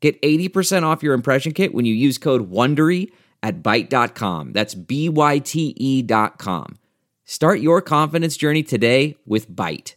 Get 80% off your impression kit when you use code WONDERY at Byte.com. That's B-Y-T-E dot com. Start your confidence journey today with Byte.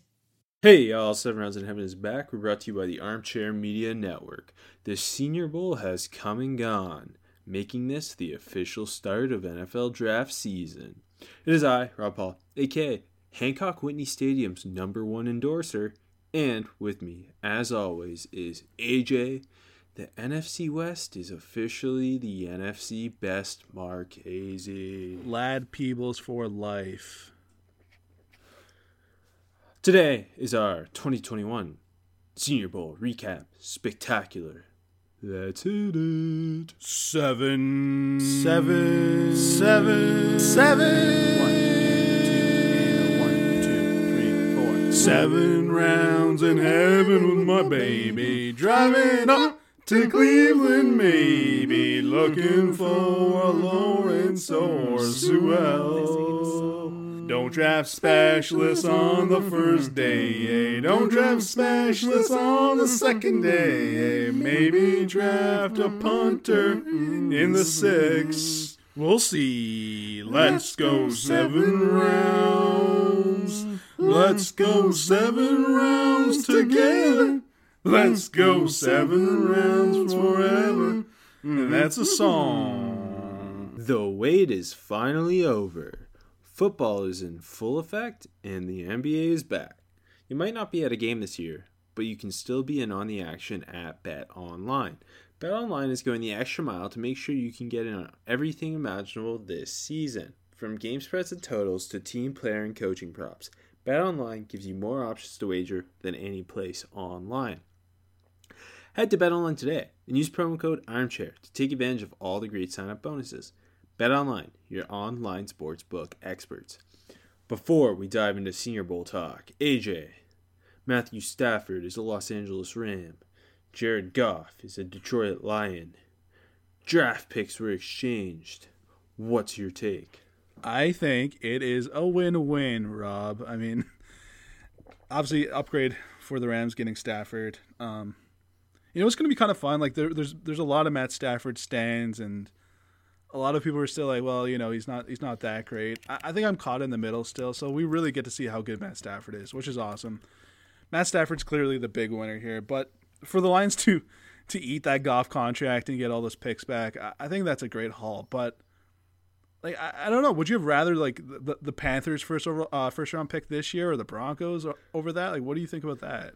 Hey y'all, Seven Rounds in Heaven is back. We're brought to you by the Armchair Media Network. The Senior Bowl has come and gone, making this the official start of NFL draft season. It is I, Rob Paul, aka Hancock Whitney Stadium's number one endorser, and with me, as always, is AJ. The NFC West is officially the NFC best Marchese. Ladd-Peebles for life. Today is our 2021 Senior Bowl recap spectacular. Let's hit it. Seven. Seven. Seven. Seven. One, two, one, two, three, four. Seven rounds in heaven with my baby. Driving up to Cleveland, maybe. Looking for a Lawrence or Sewell. Don't draft specialists on the first day. eh? Don't draft specialists on the second day. eh? Maybe draft a punter in the sixth. We'll see. Let's go seven rounds. Let's go seven rounds together. Let's go seven rounds forever. And that's a song. The wait is finally over. Football is in full effect and the NBA is back. You might not be at a game this year, but you can still be in on the action at Bet Online. Bet Online is going the extra mile to make sure you can get in on everything imaginable this season. From game spreads and totals to team player and coaching props, Bet Online gives you more options to wager than any place online. Head to BetOnline today and use promo code ARMCHAIR to take advantage of all the great sign-up bonuses. BetOnline, your online sportsbook experts. Before we dive into Senior Bowl talk, AJ, Matthew Stafford is a Los Angeles Ram. Jared Goff is a Detroit Lion. Draft picks were exchanged. What's your take? I think it is a win-win, Rob. I mean, obviously upgrade for the Rams getting Stafford. Um, you know, it's going to be kind of fun. Like there, there's there's a lot of Matt Stafford stands, and a lot of people are still like, well, you know, he's not he's not that great. I, I think I'm caught in the middle still, so we really get to see how good Matt Stafford is, which is awesome. Matt Stafford's clearly the big winner here, but for the Lions to to eat that Goff contract and get all those picks back, I, I think that's a great haul. But like I, I don't know, would you have rather like the, the Panthers first over, uh, first round pick this year or the Broncos over that? Like, what do you think about that?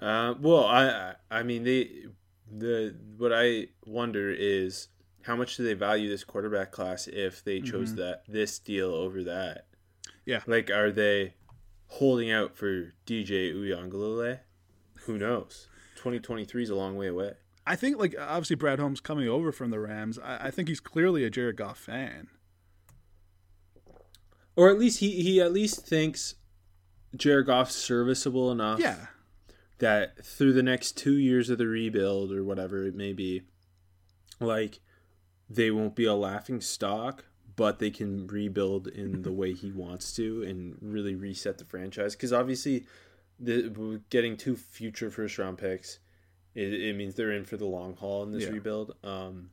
Uh, well, I I mean they the what I wonder is how much do they value this quarterback class if they chose that this deal over that? Yeah. Like, are they holding out for DJ Uiagalelei? Who knows? 2023 is a long way away. I think like obviously Brad Holmes coming over from the Rams. I, I think he's clearly a Jared Goff fan. Or at least he, he at least thinks Jared Goff's serviceable enough Yeah, that through the next two years of the rebuild or whatever it may be, like they won't be a laughing stock, but they can rebuild in the way he wants to and really reset the franchise. Because obviously, the getting two future first round picks, it, it means they're in for the long haul in this Yeah. rebuild. Um,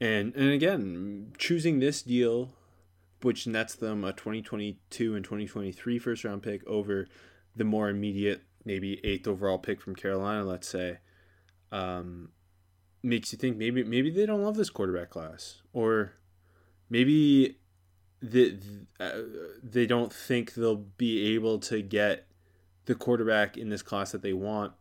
and and again, choosing this deal, which nets them a 2022 and 2023 first round pick over the more immediate, maybe eighth overall pick from Carolina, let's say, um, makes you think maybe maybe they don't love this quarterback class, or maybe the, uh, they don't think they'll be able to get the quarterback in this class that they want.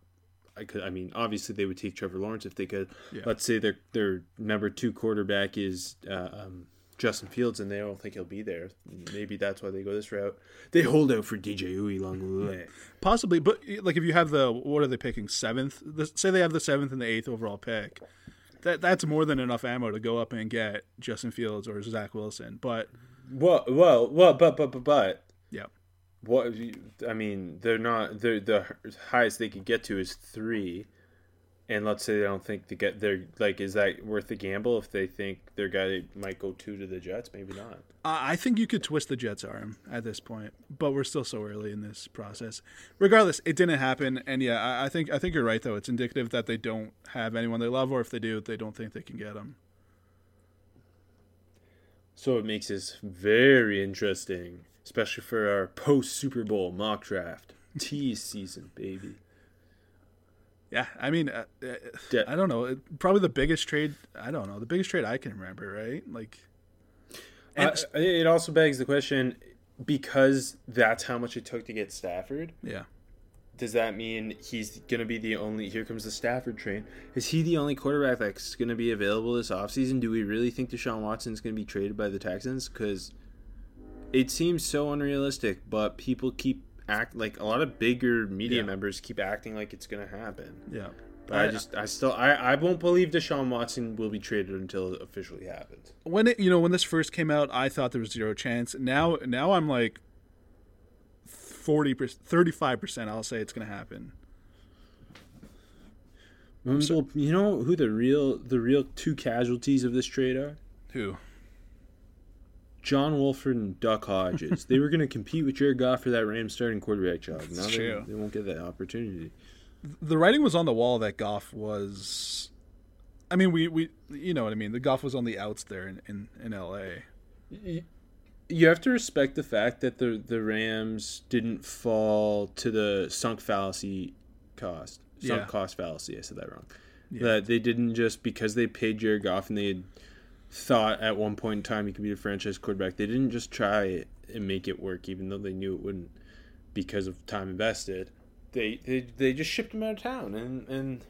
I could, I mean, obviously they would take Trevor Lawrence if they could. Yeah. Let's say their their number two quarterback is uh, um, Justin Fields, and they don't think he'll be there. Maybe that's why they go this route. They hold out for DJ Uiagalelei. Possibly, but like if you have the what are they picking seventh? The, say they have the seventh and the eighth overall pick. That that's more than enough ammo to go up and get Justin Fields or Zach Wilson. But Well, well, well, but but but but yeah, what? I mean, they're not. They're the highest they could get to is three. And let's say they don't think to get their like, is that worth the gamble if they think their guy might go two to the Jets? Maybe not. I I think you could twist the Jets' arm at this point, but we're still so early in this process. Regardless, it didn't happen, and yeah, I, I think I think you're right though. It's indicative that they don't have anyone they love, or if they do, they don't think they can get them. So it makes this very interesting, especially for our post Super Bowl mock draft tease season, baby. Yeah, I mean, uh, uh, Yeah. I don't know. Probably the biggest trade. I don't know the biggest trade I can remember. Right, like, and Uh, it also begs the question because that's how much it took to get Stafford. yeah, Does that mean he's going to be the only? Here comes the Stafford train. Is he the only quarterback that's going to be available this offseason? Do we really think Deshaun Watson is going to be traded by the Texans? Because it seems so unrealistic, but people keep act like a lot of bigger media Yeah. members keep acting like it's to happen. yeah. But I, just, I still, I, I won't believe Deshaun Watson will be traded until it officially happens. when it you know when this first came out, I thought there was zero chance. Now now I'm like forty percent, thirty five percent. I'll say it's gonna happen. Well, you know who the real, the real two casualties of this trade are? Who? John Wolford and Duck Hodges. they were going to compete with Jared Goff for that Rams starting quarterback job. Now they, true. they won't get that opportunity. The writing was on the wall that Goff was. I mean, we, we you know what I mean. The Goff was on the outs there in in, in L.A. You have to respect the fact that the the Rams didn't fall to the sunk fallacy cost. Sunk Yeah. cost fallacy. I said that wrong. Yeah. That they didn't just because they paid Jared Goff and they had thought at one point in time he could be a franchise quarterback. They didn't just try and make it work, even though they knew it wouldn't because of time invested. They they, they just shipped him out of town, and and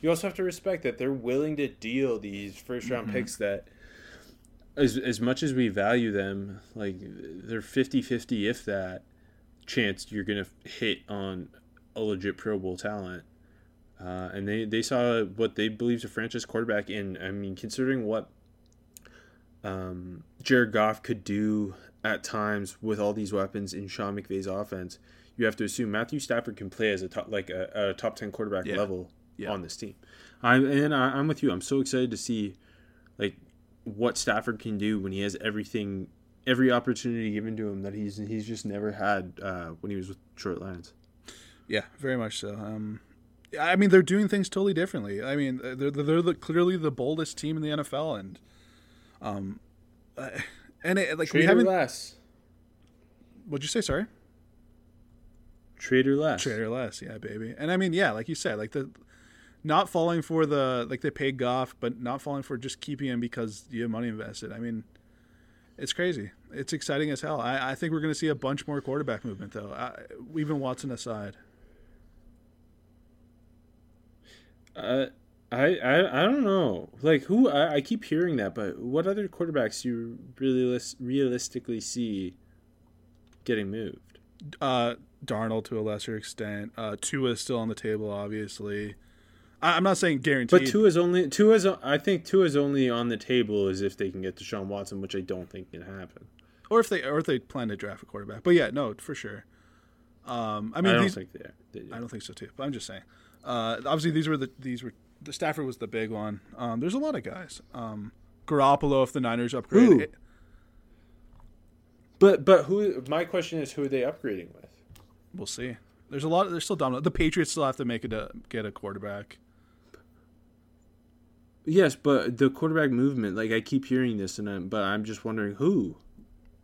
you also have to respect that they're willing to deal these first round picks that. As, as much as we value them, like they're 50-50 if that chance you're gonna hit on a legit Pro Bowl talent. Uh, and they, they saw what they believed a franchise quarterback in. I mean, considering what um, Jared Goff could do at times with all these weapons in Sean McVay's offense, you have to assume Matthew Stafford can play as a top like a, a top ten quarterback Yeah. level Yeah. on this team. I'm and I, I'm with you. I'm so excited to see like what Stafford can do when he has everything, every opportunity given to him that he's he's just never had uh, when he was with Detroit Lions. Yeah, very much so. Um, I mean, they're doing things totally differently. I mean, they're they're the, clearly the boldest team in the NFL, and um, uh, and it, like we haven't. less. What'd you say? Sorry. Trade or less. Trade or less, yeah, baby. And I mean, yeah, like you said, like the not falling for the like they paid Goff, but not falling for just keeping him because you have money invested. I mean, it's crazy. It's exciting as hell. I, I think we're going to see a bunch more quarterback movement, though. I, even Watson aside. Uh, I, I I don't know. Like who I, I keep hearing that, but what other quarterbacks do you really lis- realistically see getting moved? Uh, Darnold to a lesser extent. Uh, Tua is still on the table, obviously. I, I'm not saying guaranteed. But Tua is only is I think is only on the table as if they can get Deshaun Watson, which I don't think can happen. or if they or if they plan to draft a quarterback. But yeah, no, for sure. Um, I mean, I, don't these, think they. they do. I don't think so too. But I'm just saying. Uh, obviously, these were the these were the Stafford was the big one. Um, there's a lot of guys. Um, Garoppolo, if the Niners upgrade, it- But but who? My question is, who are they upgrading with? we'll see. There's a lot. They're still dominant. The Patriots still have to make it a get a quarterback. Yes, but the quarterback movement. Like I keep hearing this, and I'm, but I'm just wondering who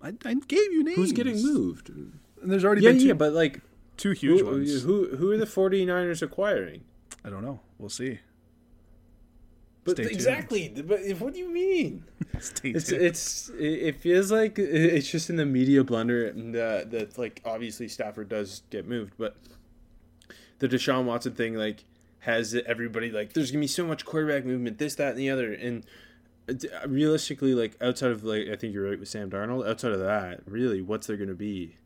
I, I gave you names. who's getting moved. And there's already Yeah, been two, yeah, but like two huge who, ones. who who are the 49ers acquiring? I don't know. We'll see. But Stay tuned. exactly. But if, what do you mean? Stay It's tuned. it's it feels like it's just in the media blunder and uh, that like obviously Stafford does get moved, but the Deshaun Watson thing like has everybody like there's gonna be so much quarterback movement, this, that, and the other, and realistically, like outside of like I think you're right with Sam Darnold. Outside of that, really, what's there going to be?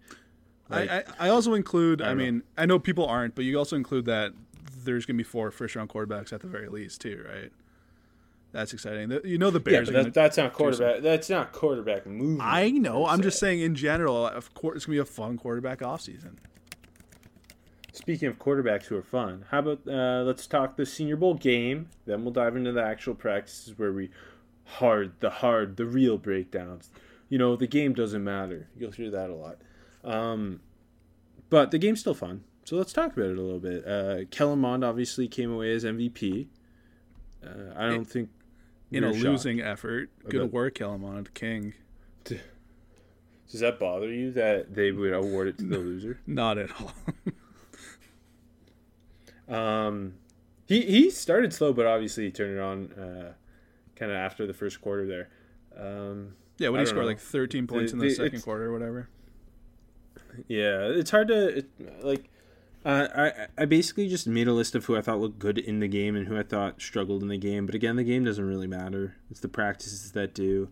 Like- I, I, I also include. I, know. mean, I know people aren't, but you also include that there's going to be four first round quarterbacks at the very least, too, right? That's exciting. The- You know the Bears. are that, that's not quarterback. That's not quarterback movement. I know. I'm just saying in general. Of course, it's going to be a fun quarterback offseason. Speaking of quarterbacks who are fun, how about uh, let's talk the Senior Bowl game. Then we'll dive into the actual practices where we hard the hard the real breakdowns. You know the game doesn't matter. You'll hear that a lot. Um, but the game's still fun. So let's talk about it a little bit. Uh, Kellen Mond obviously came away as MVP. Uh, I don't think In a shocked. losing effort. Good work, Kellen Mond King. Does that bother you that they would award it to the loser? Not at all. Um, he he started slow, but obviously he turned it on uh, kind of after the first quarter there. Um, yeah, when I he scored know. like 13 points in The- the the- second quarter or whatever. yeah, it's hard to it, like. Uh, I I basically just made a list of who I thought looked good in the game and who I thought struggled in the game. But again, the game doesn't really matter. It's the practices that do.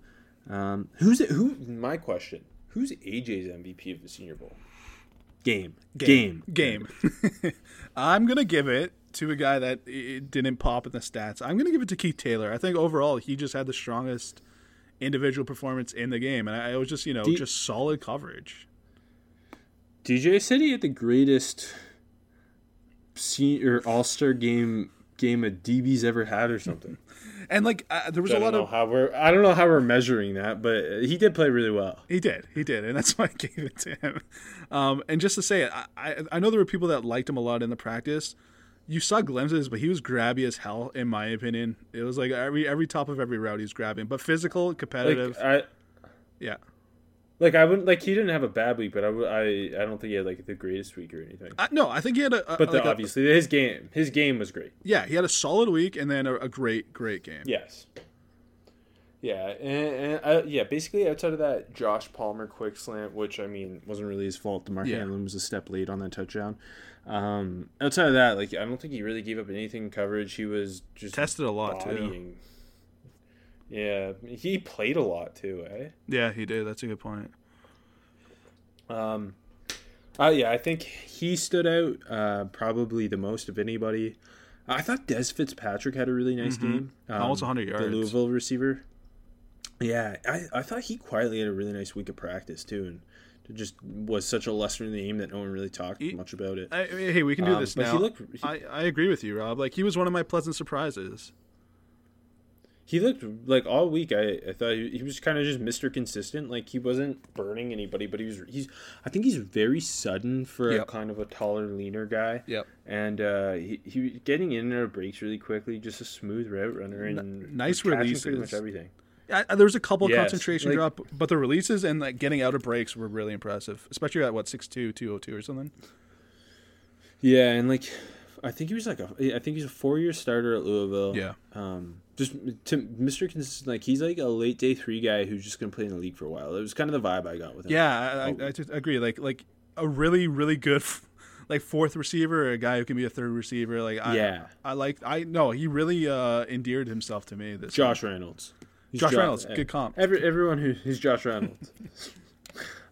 Um, who's it? Who? My question: Who's AJ's MVP of the Senior Bowl? Game. Game. Game. game. I'm going to give it to a guy that i- didn't pop in the stats. I'm going to give it to Keith Taylor. I think overall he just had the strongest individual performance in the game. And I, it was just, you know, Do- just solid coverage. DJ said he had the greatest senior All Star game game a DB's ever had or something. And like, uh, there was I a don't lot of. how we're I don't know how we're measuring that, but he did play really well. He did, he did, and that's why I gave it to him. Um, and just to say it, I, I, I know there were people that liked him a lot in the practice. You saw glimpses, but he was grabby as hell, in my opinion. It was like every every top of every route he was grabbing, but physical, Like competitive. I yeah, like I wouldn't like he didn't have a bad week, but I I I don't think he had like the greatest week or anything. I, no, I think he had a. a But the, like a- obviously his game his game was great. yeah, he had a solid week and then a, a great, great game. Yes. Yeah, and, and uh, yeah, basically outside of that Josh Palmer quick slant, which I mean wasn't really his fault. Damar Yeah. Hamlin was a step late on that touchdown. Um, outside of that, like I don't think he really gave up anything coverage. He was just Tested a lot too. Yeah, he played a lot too, eh? Yeah, he did. That's a good point. Um, uh, yeah, I think he stood out uh, probably the most of anybody. I thought Dez Fitzpatrick had a really nice game. Um, Almost 100 yards. The. Louisville receiver. Yeah, I, I thought he quietly had a really nice week of practice too, and it just was such a lesser name that no one really talked He- much about it. I, hey, we can do Um, this now. he looked- he- I, I agree with you, Rob. Like he was one of my pleasant surprises. He looked like all week. I, I thought he, he was kind of just Mister Consistent. Like he wasn't burning anybody, but he was. He's. I think he's very sudden for a kind of a taller, leaner guy. Yep. And uh, he he was getting in and out of breaks really quickly. Just a smooth route runner and nice catching Pretty much everything. I- there was a couple Yes, concentration like- drop, but the releases and like getting out of breaks were really impressive, especially at what 6'2", 202 or something. Yeah, and like, I think he was like a. I think he's a four year starter at Louisville. Yeah. Um, just to Mister Consistent. Like he's like a late day three guy who's just gonna play in the league for a while. It was kind of the vibe I got with him. Yeah, I. I, I just agree. Like like a really really good like fourth receiver, a guy who can be a third receiver. Like I, Yeah. I like I no, he really uh endeared himself to me. This Josh Reynolds. He's Josh Jo- Reynolds, good comp. Every everyone who who's Josh Reynolds.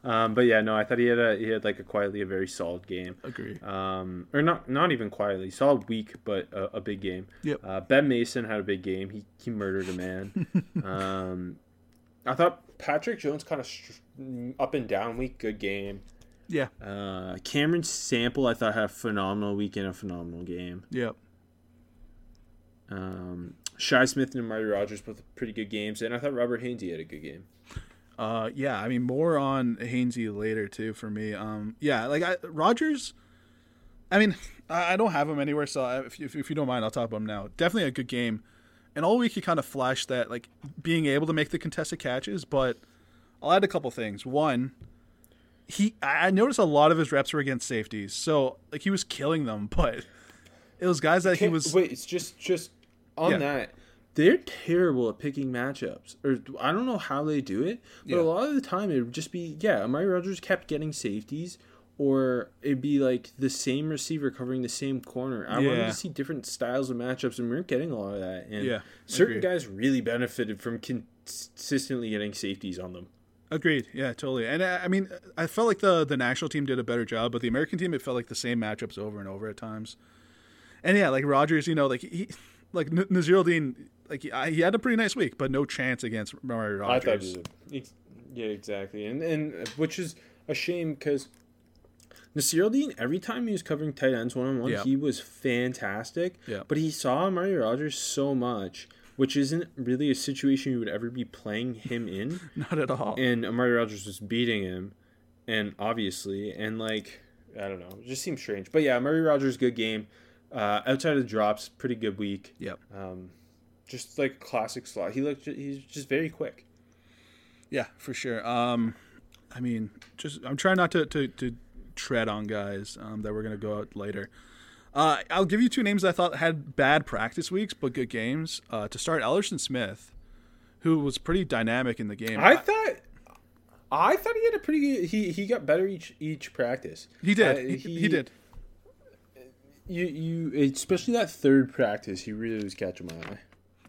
um, but yeah, no, I thought he had a he had like a quietly a very solid game. Agree. Um, or not not even quietly solid week, but a, a big game. Yep. Uh, ben Mason had a big game. He he murdered a man. um, I thought Patrick Jones kind of str- up and down week, good game. Yeah. Uh, Cameron Sample I thought had a phenomenal week and a phenomenal game. Yep. Um, Shi Smith and Amari Rogers both pretty good games, and I thought Robert Hainsey had a good game. Uh, yeah, I mean more on Hainsey later too for me. Um, yeah, like I, Rogers. I mean, I, I don't have him anywhere, so I, if, you, if you don't mind, I'll talk about him now. Definitely a good game, and all week he kind of flashed that like being able to make the contested catches. But I'll add a couple things. One, he I noticed a lot of his reps were against safeties, so like he was killing them, but it was guys that he Can't- was. wait. It's just just on Yeah. that. They're terrible at picking matchups, or I don't know how they do it. But Yeah. a lot of the time, it would just be yeah. Amari Rogers kept getting safeties, or it'd be like the same receiver covering the same corner. I wanted to see different styles of matchups, and we weren't getting a lot of that. And Yeah, certain guys really benefited from consistently getting safeties on them. Agreed. Yeah, totally. And I, I mean, I felt like the the national team did a better job, but the American team, it felt like the same matchups over and over at times. And yeah, like Rogers, you know, like he, like N- Naziruddin, like he, I- he had a pretty nice week, but no chance against Amari I Rogers. thought a, ex- yeah, exactly, and and which is a shame because Nasir Dean every time he was covering tight ends one on one, he was fantastic. Yeah. but he saw Amari Rogers so much, which isn't really a situation you would ever be playing him in. Not at all. and Amari Rogers was beating him, and obviously, and like I don't know, it just seems strange. But yeah, Amari Rogers good game. Uh, outside of the drops, pretty good week. yep. Um, just like classic slot. He looked. He's just very quick. Yeah, for sure. Um, I mean, just I'm trying not to to, to tread on guys um, that we're gonna go out later. Uh, I'll give you two names I thought had bad practice weeks but good games. Uh, to start, Ellerson Smith, who was pretty dynamic in the game. I thought. I thought he had a pretty good. He he got better each each practice. he did. Uh, he, he did. You you especially that third practice, he really was catching my eye.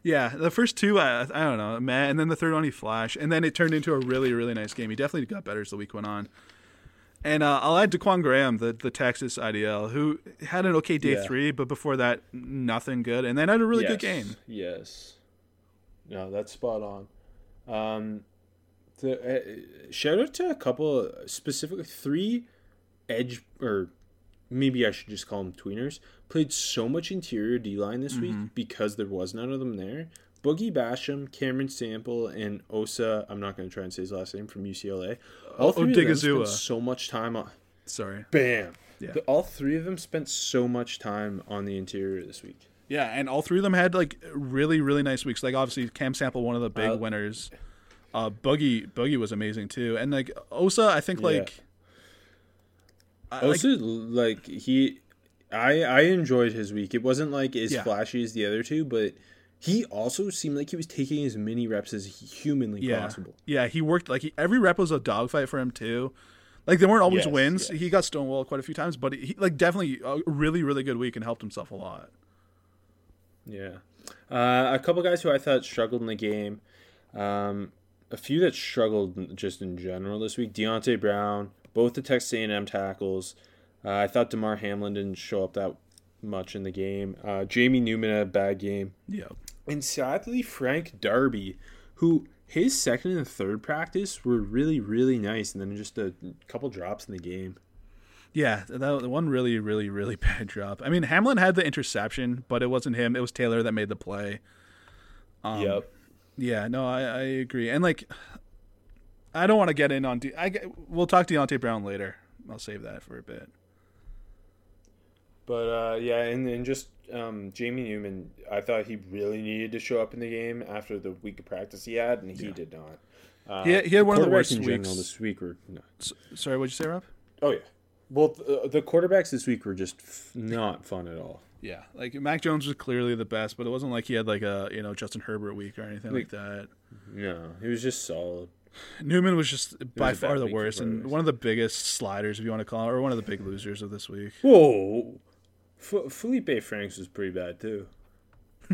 Yeah, the first two, I, I don't know, man, and then the third one he flashed, and then it turned into a really, really nice game. He definitely got better as the week went on. And uh, I'll add Ta'Quon Graham, the, the Texas IDL, who had an okay day Yeah. three, but before that, nothing good, and then had a really good game. Yes. No, that's spot on. Um, the uh, shout out to a couple specifically three edge or maybe I should just call them tweeners played so much interior D line this Mm-hmm. week because there was none of them there. Boogie Basham, Cameron Sample, and Osa. I'm not going to try and say his last name from UCLA. All three of them spent so much time on. Sorry. Bam. Yeah. The- all three of them spent so much time on the interior this week. Yeah, and all three of them had like really, really nice weeks. Like obviously Cam Sample, one of the big Uh, winners. Uh, Boogie Boogie was amazing too, and like Osa, I think Yeah. like. I- like- Also, like he, I I enjoyed his week. It wasn't like as Yeah. flashy as the other two, but he also seemed like he was taking as many reps as humanly yeah, possible. yeah, he worked like he, every rep was a dogfight for him too. Like they weren't always Yes, wins. yes. He got stonewalled quite a few times, but he like definitely a really, really good week and helped himself a lot. Yeah, uh, a couple guys who I thought struggled in the game. Um, a few that struggled just in general this week. Deonte Brown, both the Texas A&M tackles. Uh, I thought Damar Hamlin didn't show up that much in the game. Uh, Jamie Newman had a bad game. Yeah, And sadly, Frank Darby, who his second and third practice were really, really nice, and then just a couple drops in the game. yeah, that the one really, really, really bad drop. I mean, Hamlin had the interception, but it wasn't him. It was Taylor that made the play. Um, yep. Yeah, no, I, I agree. And like, I don't want to get in on. De- I we'll talk to Deonte Brown later. I'll save that for a bit. But uh, yeah, and then just um, Jamie Newman, I thought he really needed to show up in the game after the week of practice he had, and he did not. Uh, He had- he had one of the worst in general weeks. this week. Were no. S- sorry, what'd you say, Rob? Oh yeah. Well, th- the quarterbacks this week were just f- not fun at all. Yeah, like Mac Jones was clearly the best, but it wasn't like he had like a you know Justin Herbert week or anything like that. No, he was just solid. Newman was just by was far the worst and one of the biggest sliders, if you want to call it, or one of the big losers of this week. Whoa, F- Felipe Franks was pretty bad too.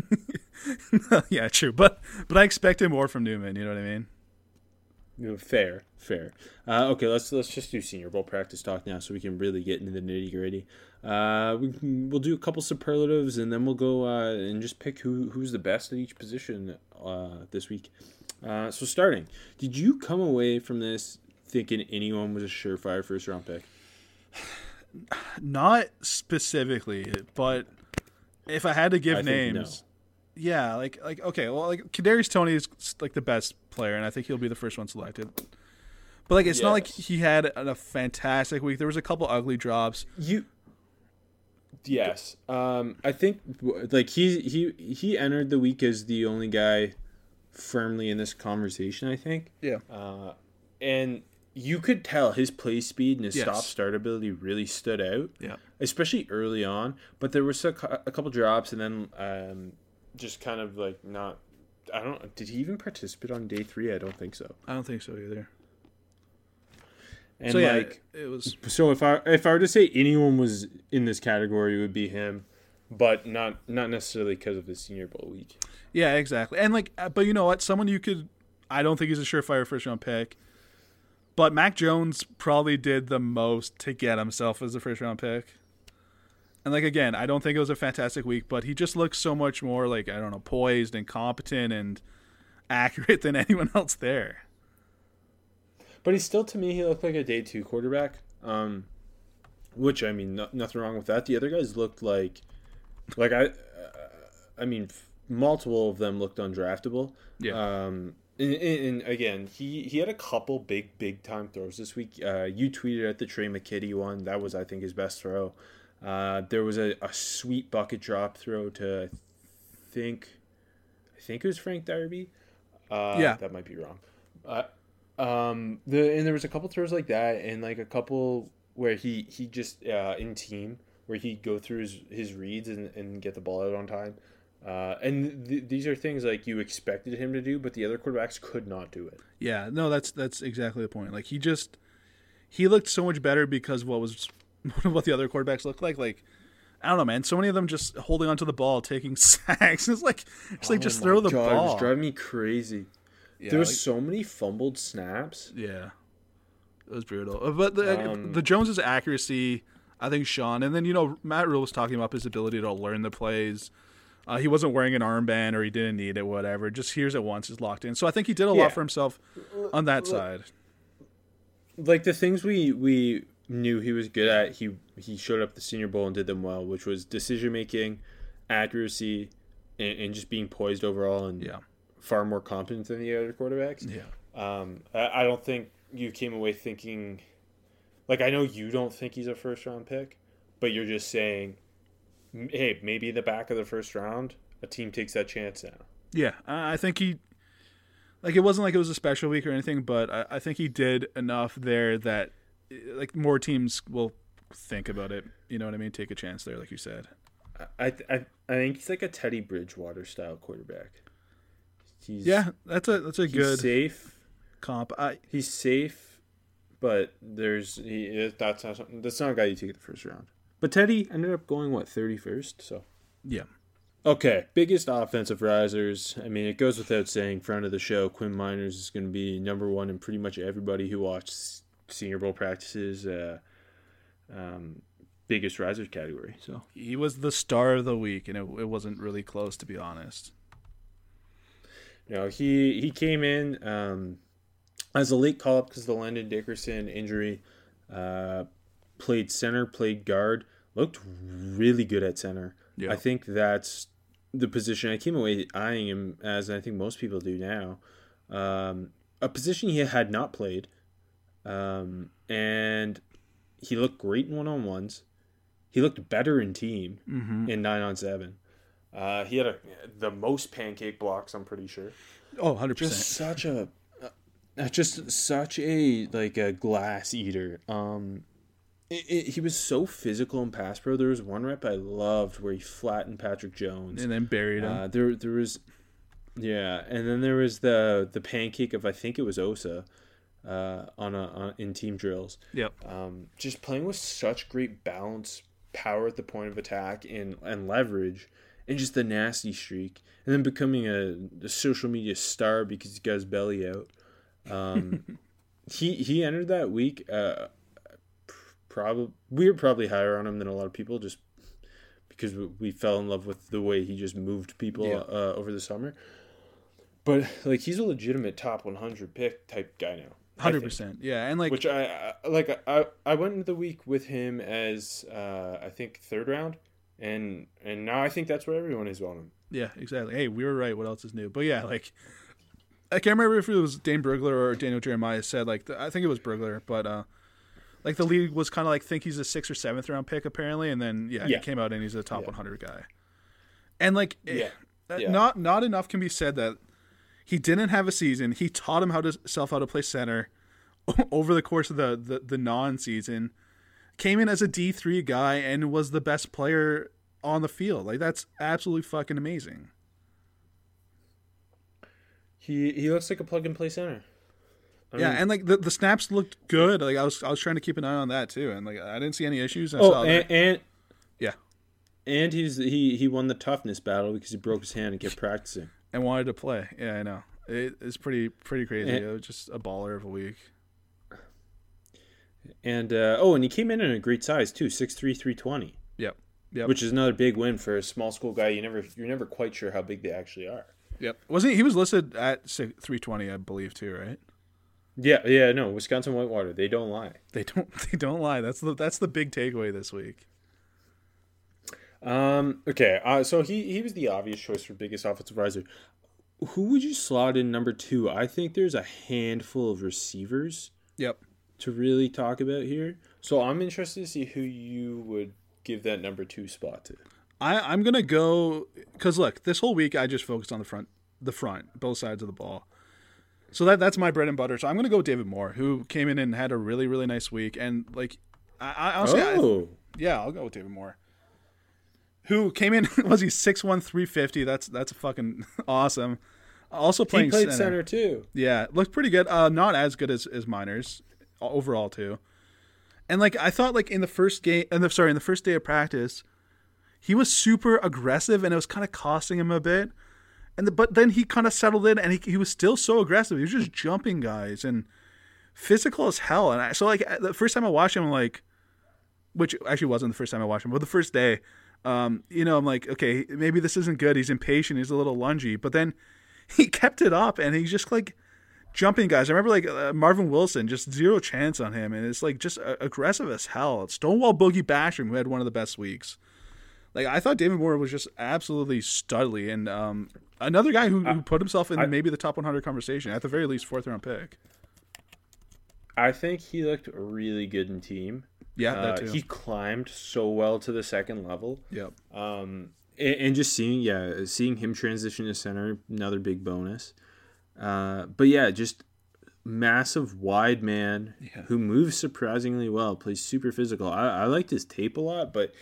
yeah, true, but but I expected more from Newman. You know what I mean? Fair, fair. Uh, okay, let's let's just do Senior Bowl practice talk now, so we can really get into the nitty gritty. Uh, we can, we'll do a couple superlatives, and then we'll go uh, and just pick who who's the best at each position uh, this week. Uh, so starting, did you come away from this thinking anyone was a surefire first round pick? Not specifically, but if I had to give I names, yeah, like like okay, well, like Kadarius Toney is like the best player, and I think he'll be the first one selected. But like, it's not like he had a fantastic week. There was a couple ugly drops. You. Yes, um, I think like he he he entered the week as the only guy firmly in this conversation. I think. Yeah, Uh, and you could tell his play speed and his Yes. stop start ability really stood out, yeah, especially early on. But there was a, a couple drops, and then um, just kind of like not. I don't. Did he even participate on day three? I don't think so. I don't think so either. And so yeah, like, it was so if I if I were to say anyone was in this category, it would be him, but not not necessarily because of his Senior Bowl week. Yeah, exactly. And like, uh, but you know what? Someone you could, I don't think he's a surefire first round pick. But Mac Jones probably did the most to get himself as a first round pick. And like again, I don't think it was a fantastic week, but he just looks so much more like I don't know, poised and competent and accurate than anyone else there. But he's still to me, he looked like a day two quarterback. Um, which I mean, no, nothing wrong with that. The other guys looked like, like I, uh, I mean, multiple of them looked undraftable. Yeah. Um, and, and, again, he he had a couple big big time throws this week. Uh, you tweeted at the Tre' McKitty one. That was I think his best throw. Uh, there was a, a sweet bucket drop throw to, I think, I think it was Frank Darby. Uh, Yeah. that might be wrong. Uh, um, the and there was a couple throws like that, and like a couple where he he just uh, in team where he'd go through his, his reads and, and get the ball out on time. Uh, and th- these are things like you expected him to do, but the other quarterbacks could not do it. Yeah, no, that's that's exactly the point. Like he just he looked so much better because what was what the other quarterbacks looked like. Like I don't know, man. So many of them just holding onto the ball, taking sacks. It's like it's like just Oh throw my the God, It ball. was driving me crazy. yeah, there was like- so many fumbled snaps. yeah, it was brutal. Uh, But the Um, the Jones's accuracy, I think Sean, and then you know Matt Rhule was talking about his ability to learn the plays. Uh, he wasn't wearing an armband or he didn't need it, whatever. Just hears it once, is locked in. So I think he did a Yeah. lot for himself on that side. Like the things we we knew he was good at, he he showed up the Senior Bowl and did them well, which was decision making, accuracy, and, and just being poised overall, and Yeah, far more competent than the other quarterbacks. yeah. Um, I, I don't think you came away thinking, like I know you don't think he's a first round pick, but you're just saying, hey, maybe in the back of the first round, a team takes that chance now. Yeah, I think he, like, it wasn't like it was a special week or anything, but I, I think he did enough there that, like, more teams will think about it. You know what I mean? Take a chance there, like you said. I I, I think he's like a Teddy Bridgewater style quarterback. He's Yeah, that's a that's a good safe. comp. I He's safe, but there's he that's not that's not a guy you take at the first round. But Teddy ended up going what thirty first, so. yeah, Okay, biggest offensive risers. I mean, it goes without saying, Front of the show, Quinn Meinerz is going to be number one in pretty much everybody who watched Senior Bowl practices. Uh, um, biggest risers category. So he was the star of the week, and it it wasn't really close to be honest. no, he he came in um, as a late call up because the Landon Dickerson injury. Uh, played center, played guard, looked really good at center. Yeah. I think that's the position I came away eyeing him as, I think most people do now. Um, a position he had not played, um, and he looked great in one on ones. He looked better in team Mm-hmm. in nine on seven. Uh, he had a, the most pancake blocks. I'm pretty sure. Oh, 100 Just percent. such a, uh, just such a like a glass eater. Um, it, it, he was so physical in pass pro. There was one rep I loved where he flattened Patrick Jones. And then buried him. Uh, there, there was, yeah, and then there was the the pancake of I think it was Osa, uh, on a on, in team drills. yep. Um, just playing with such great balance, power at the point of attack, and and leverage, and just the nasty streak, and then becoming a, a social media star because he got his belly out. Um, he he entered that week. Uh, probably we were probably higher on him than a lot of people just because we, we fell in love with the way he just moved people Yeah. uh, over the summer. But like he's a legitimate top 100 pick type guy now. Hundred percent, Yeah, and like Which I, I like. I I went into the week with him as uh, I think third round, and and now I think that's where everyone is on him. Yeah, exactly. Hey, we were right. What else is new? But yeah, like I can't remember if it was Dane Brugler or Daniel Jeremiah said like the, I think it was Brugler, but uh like the league was kind of like think he's a sixth or seventh round pick apparently, and then yeah, Yeah. he came out and he's a top Yeah. 100 guy. And like eh, Yeah. that- Yeah. not not enough can be said that he didn't have a season. He taught him how to self how to play center over the course of the the, the non season. Came in as a D three guy and was the best player on the field. Like that's absolutely fucking amazing. He he looks like a plug and play center. I yeah, mean- and like the, the snaps looked good. Like I was I was trying to keep an eye on that too, and like I didn't see any issues. I oh, saw and, and Yeah, and he's he he won the toughness battle because he broke his hand and kept practicing. and wanted to play. Yeah, I know. It, it's pretty pretty crazy. And- it was just a baller of a week. And uh, oh, and he came in in a great size too, 6'3", 320, Yep. Yep. which is another big win for a small school guy. You never you're never quite sure how big they actually are. Yep. Wasn't he, he was listed at three twenty, I believe, too, right? Yeah, yeah, no, Wisconsin Whitewater, they don't lie. They don't they don't lie. That's the that's the big takeaway this week. Um, okay, uh, so he he was the obvious choice for biggest offensive riser. Who would you slot in number two? I think there's a handful of receivers Yep. to really talk about here. So I'm interested to see who you would give that number two spot to. I I'm gonna go because look, this whole week I just focused on the front, the front, both sides of the ball. So that that's my bread and butter. So I'm gonna go with David Moore, who came in and had a really really nice week, and like I, I honestly, I- Oh, yeah, I'll go with David Moore. Who came in? Was he six one three fifty? That's that's fucking awesome. Also he played center. center too. Yeah, looked pretty good. Uh, not as good as as Meinerz overall too. And like I thought, like in the first game, and sorry, in the first day of practice, he was super aggressive, and it was kind of costing him a bit. And the, but then he kind of settled in, and he he was still so aggressive. He was just jumping guys and physical as hell. And I, so like the first time I watched him, like, which actually wasn't the first time I watched him, but the first day, um, you know, I'm like, okay, maybe this isn't good. He's impatient. He's a little lungy, but then he kept it up, and he's just like jumping guys. I remember like uh, Marvin Wilson, just zero chance on him, and it's like just uh, aggressive as hell. Stonewall Boogie Basham, who had one of the best weeks. Like I thought David Moore was just absolutely studly, and um, another guy who, who put himself in I- maybe the top 100 conversation at the very least, fourth round pick. I think he looked really good in team. Yeah, Uh, that too. he climbed so well to the second level. yep. Um, and, and just seeing, yeah, seeing him transition to center, another big bonus. Uh, but yeah, just massive wide man Yeah. who moves surprisingly well, plays super physical. I, I liked his tape a lot, but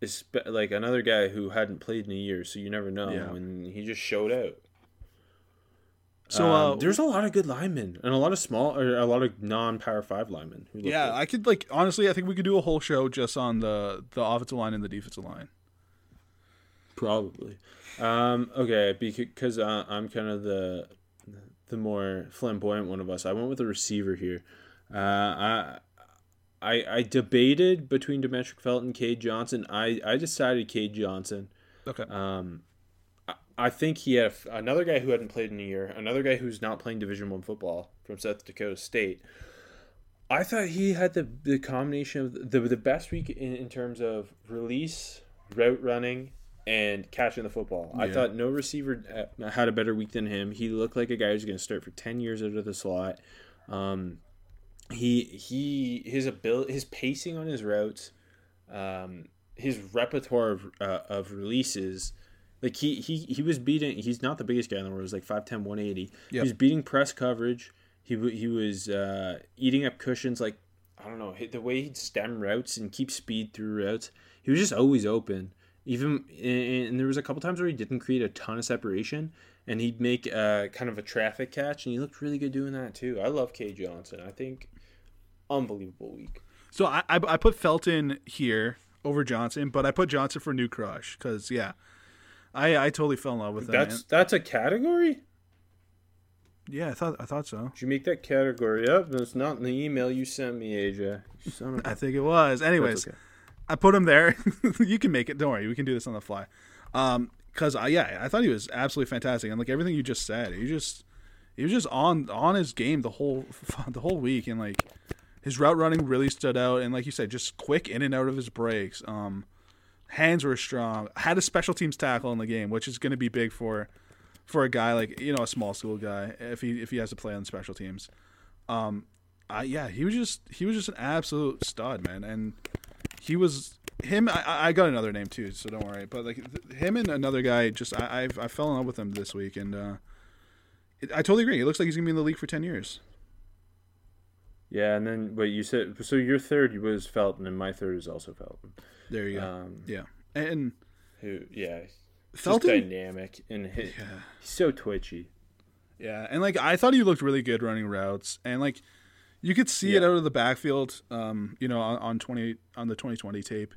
it's like another guy who hadn't played in a year, so you never know. Yeah. And he just showed out. So Um, uh, there's a lot of good linemen and a lot of small or a lot of non-power five linemen. Who yeah, good. I could like honestly, I think we could do a whole show just on the the offensive line and the defensive line. Probably. Um, okay, because uh, I'm kind of the the more flamboyant one of us. I went with a receiver here. Uh, I, I I debated between Demetric Felton and Cade Johnson. I, I decided Cade Johnson. Okay. Um, I, I think he had a- another guy who hadn't played in a year, another guy who's not playing Division One football from South Dakota State. I thought he had the the combination of the the best week in, in terms of release, route running, and catching the football. I thought no receiver uh, had a better week than him. He looked like a guy who's going to start for ten years out of the slot. Um, he he his ability, his pacing on his routes, um, his repertoire of, uh, of releases. Like he, he he was beating. He's not the biggest guy in the world. He's like 5'10", 180. Yep. He was beating press coverage. He he was uh, eating up cushions. Like I don't know the way he'd stem routes and keep speed through routes. He was just always open. Even and and there was a couple times where he didn't create a ton of separation, and he'd make uh, kind of a traffic catch, and he looked really good doing that too. I love Cade Johnson. I think unbelievable week. So I, I I put Felton here over Johnson, but I put Johnson for new crush because yeah, I I totally fell in love with him. That's man. that's a category. yeah, I thought I thought so. Did you make that category up? It's not in the email you sent me, AJ. You son of a- I think it was. Anyways, okay. I put him there. you can make it. Don't worry, we can do this on the fly. Um, cause I yeah, I thought he was absolutely fantastic, and like everything you just said, he just he was just on on his game the whole the whole week, and like his route running really stood out, and like you said, just quick in and out of his breaks. Um, hands were strong. Had a special teams tackle in the game, which is going to be big for for a guy like you know a small school guy if he if he has to play on special teams. Um, I yeah, he was just he was just an absolute stud, man, and he was him. I, I got another name too, so don't worry. But like th- him and another guy, just I I've, I fell in love with him this week, and uh, I totally agree. It looks like he's gonna be in the league for ten years. Yeah, and then wait, you said so. Your third was Felton, and my third is also Felton. There you go. Um, yeah, and who, yeah, Felton. dynamic and he, Yeah. he's so twitchy. Yeah, and like I thought he looked really good running routes, and like you could see it out of the backfield. Um, you know, on, on twenty on the twenty twenty tape.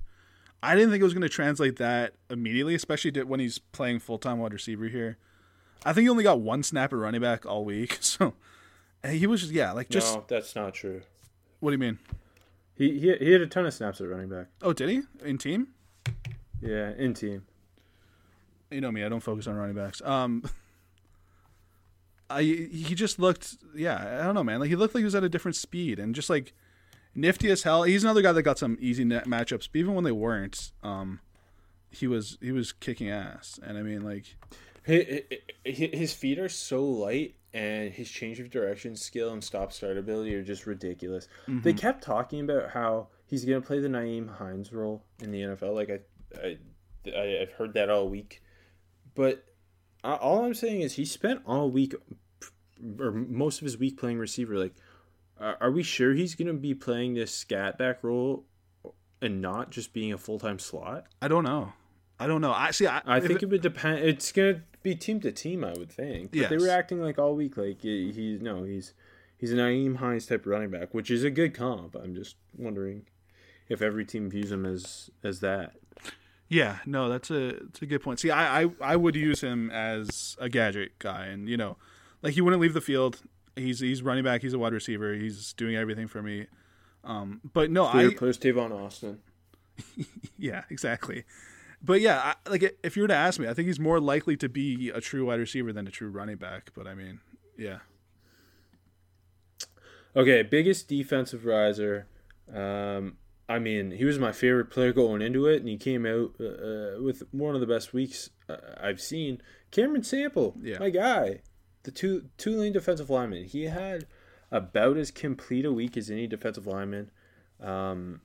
I didn't think it was going to translate that immediately, especially when he's playing full time wide receiver here. I think he only got one snap at running back all week, so he was just yeah, like just no, that's not true. what do you mean? He, he he had a ton of snaps at running back. Oh, did he in team? Yeah, in team. you know me, I don't focus on running backs. Um, I he just looked, yeah, I don't know, man. Like he looked like he was at a different speed and just like nifty as hell. He's another guy that got some easy net matchups, but even when they weren't, um, he was he was kicking ass. And I mean, like, His, his feet are so light, and his change of direction skill and stop start ability are just ridiculous. They kept talking about how he's gonna play the Nyheim Hines role in the NFL. Like I, I, I I've heard that all week, but uh, all I'm saying is he spent all week or most of his week playing receiver. Like, are we sure he's gonna be playing this scat back role and not just being a full time slot? I don't know, I don't know. I see. I, I think it- it would depend. It's gonna be team to team, I would think. But they were acting like all week like he's no, he's he's a Nyheim Hines type running back, which is a good comp. I'm just wondering if every team views him as as that. Yeah, no, that's a that's a good point. See, I, I I would use him as a gadget guy, and you know, like he wouldn't leave the field. He's he's running back. He's a wide receiver. He's doing everything for me. Um, but no, I Favorite player's Tavon Austin. yeah, exactly. But yeah, I, like if you were to ask me, I think he's more likely to be a true wide receiver than a true running back. But I mean, yeah, Okay, biggest defensive riser. Um, I mean, he was my favorite player going into it, and he came out uh, uh, with one of the best weeks uh, I've seen. Cameron Sample, Yeah. my guy, the two Tulane defensive lineman. He had about as complete a week as any defensive lineman. Um,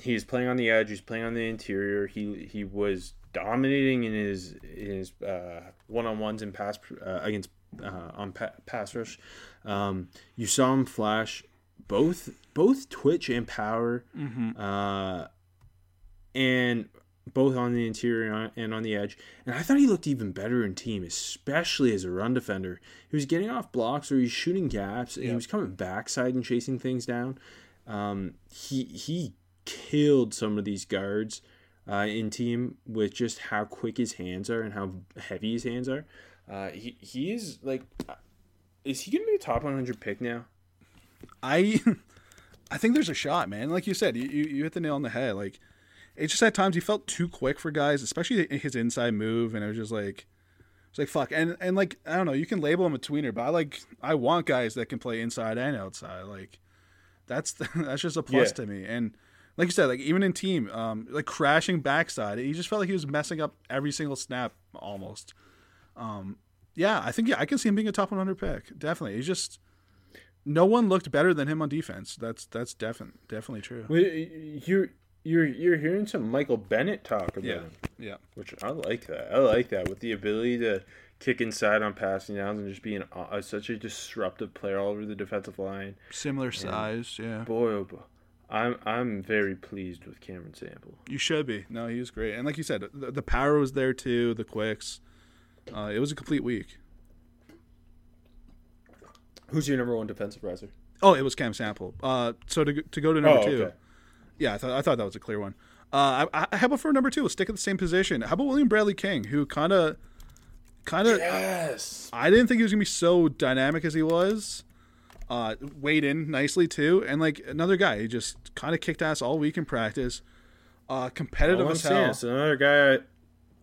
he's playing on the edge. He's playing on the interior. He he was dominating in his in his one on ones and pass uh, against uh, on pa- pass rush. Um, you saw him flash both both twitch and power, uh, and both on the interior and on the edge. And I thought he looked even better in team, especially as a run defender. He was getting off blocks or he's shooting gaps, and he was coming backside and chasing things down. Um, he he killed some of these guards uh, in team with just how quick his hands are and how heavy his hands are. Uh, he he is like, uh, is he gonna be a top 100 pick now? I I think there's a shot, man. Like you said, you, you you hit the nail on the head. Like it's just at times he felt too quick for guys, especially his inside move, and it was just like it's like fuck. And and like I don't know, you can label him a tweener, but I like I want guys that can play inside and outside. Like that's that's just a plus Yeah. to me. And like you said, like even in team, um, like crashing backside, he just felt like he was messing up every single snap almost. Um, yeah, I think yeah, I can see him being a top 100 pick. Definitely, he's just no one looked better than him on defense. That's that's definitely definitely true. Well, You're you're you're hearing some Michael Bennett talk about Yeah, him, yeah, which I like that. I like that with the ability to kick inside on passing downs and just being such a disruptive player all over the defensive line. similar size. Yeah, Boy, oh boy. I'm I'm very pleased with Cameron Sample. you should be. No, he was great, and like you said, the, the power was there too. The quicks. Uh, it was a complete week. Who's your number one defensive riser? Oh, it was Cam Sample. Uh, so to to go to number Oh, two. okay. Yeah, I thought I thought that was a clear one. Uh, I, I, how about for number two? We'll stick at the same position. How about William Bradley King, who kind of, kind of, Yes. I didn't think he was gonna be so dynamic as he was. Uh, weighed in nicely too, and like another guy, he just kind of kicked ass all week in practice. Uh, competitive All I'm as saying, it's another guy.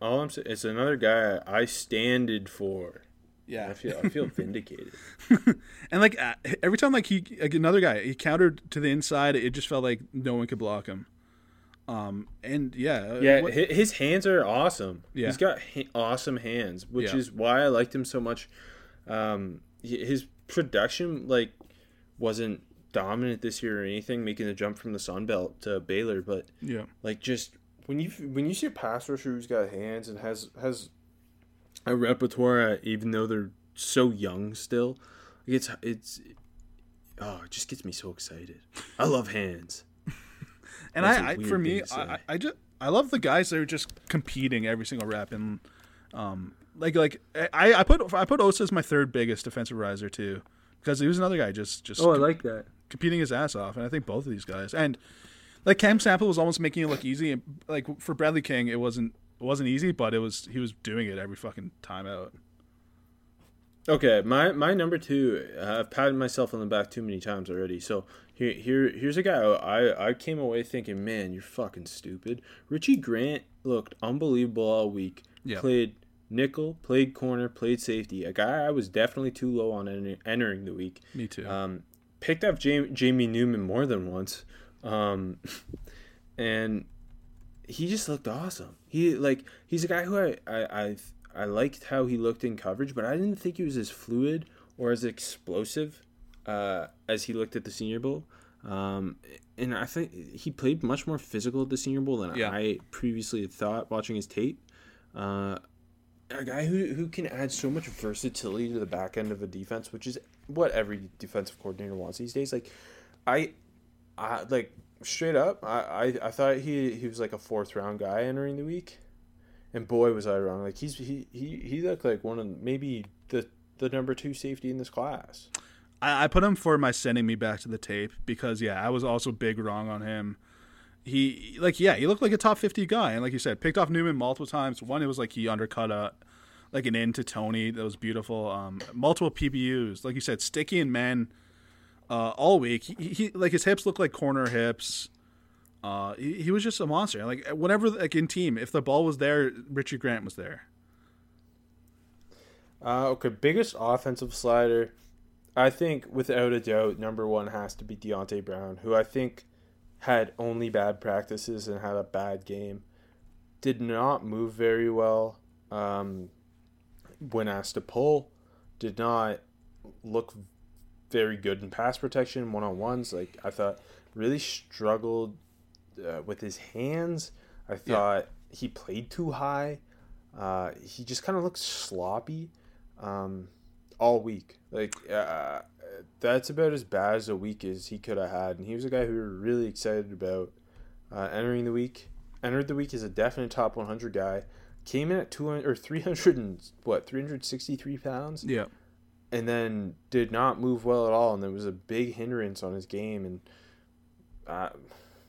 All I'm saying, it's another guy I standed for. Yeah, I feel I feel vindicated. and like uh, every time, like he like another guy, he countered to the inside. It just felt like no one could block him. Um, and yeah, uh, Yeah, what- his hands are awesome. Yeah. He's got ha- awesome hands, which Yeah. is why I liked him so much. Um, hi- his production like wasn't dominant this year or anything, making the jump from the Sun Belt to Baylor, but yeah, like just when you when you see a pass rusher who's got hands and has has a repertoire, uh, even though they're so young still, it's it's oh, it just gets me so excited. I love hands. and I, I, for me, I, I. I just I love the guys that are just competing every single rep, and um, like like I, I put I put Osa as my third biggest defensive riser too, because he was another guy just just Oh, I like that. competing his ass off, and I think both of these guys and like Cam Sample was almost making it look easy. And, like for Bradley King, it wasn't it wasn't easy, but it was he was doing it every fucking time out. Okay, my my number two. uh, I've patted myself on the back too many times already. So here here here's a guy I I came away thinking, man, you're fucking stupid. Richie Grant looked unbelievable all week. Yeah. Played nickel, played corner, played safety. A guy I was definitely too low on enter- entering the week. Me too. Um, picked up Jamie, Jamie Newman more than once, um, and he just looked awesome. He like he's a guy who I I I, I liked how he looked in coverage, but I didn't think he was as fluid or as explosive uh, as he looked at the Senior Bowl. Um, and I think he played much more physical at the Senior Bowl than Yeah. I previously had thought watching his tape. Uh, a guy who, who can add so much versatility to the back end of a defense, which is what every defensive coordinator wants these days. Like, I, I like straight up, I, I, I thought he he was like a fourth round guy entering the week, and boy was I wrong. Like he's he he, he looked like one of maybe the the number two safety in this class. I, I put him for my sending me back to the tape because yeah, I was also big wrong on him. He like yeah, he looked like a top fifty guy, and like you said, picked off Newman multiple times. One, it was like he undercut a like an in to Toney that was beautiful. Um, multiple PBUs, like you said, sticky and man. Uh, all week, he, he like his hips look like corner hips. Uh, he, he was just a monster. Like whenever like in team, if the ball was there, Richie Grant was there. Uh, okay, biggest offensive slider. I think without a doubt, number one has to be Deonte Brown, who I think had only bad practices and had a bad game. Did not move very well um, when asked to pull. Did not look very good in pass protection, one on ones. Like I thought, really struggled uh, with his hands. I thought he played too high. Uh, he just kind of looked sloppy um, all week. Like uh, that's about as bad as a week as he could have had. And he was a guy who we were really excited about uh, entering the week. Entered the week as a definite top 100 guy. Came in at 200 or 300 and what 363 pounds, Yeah. and then did not move well at all. And there was a big hindrance on his game. And uh,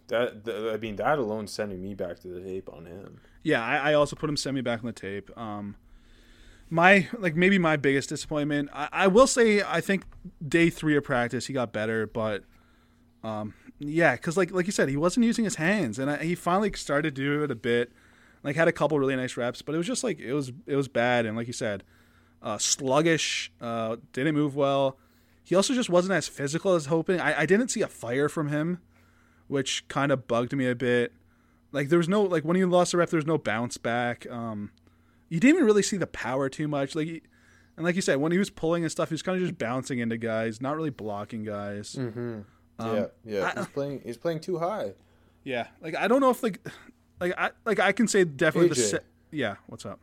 that, th- I mean, that alone sending me back to the tape on him. Yeah, I, I also put him semi back on the tape. Um, my like maybe my biggest disappointment. I, I will say I think day three of practice he got better, but um, yeah, because like like you said, he wasn't using his hands, and I, he finally started to do it a bit. Like had a couple really nice reps, but it was just like it was it was bad, and like you said, uh, sluggish. Uh, didn't move well. He also just wasn't as physical as hoping. I, I didn't see a fire from him, which kind of bugged me a bit. Like there was no like when he lost the rep, there was no bounce back. Um, you didn't even really see the power too much. Like, he, and like you said, when he was pulling and stuff, he was kind of just bouncing into guys, not really blocking guys. Mm-hmm. Um, yeah, yeah. I- he's playing. He's playing too high. Yeah, like I don't know if like, like I like I can say definitely the se- yeah. What's up?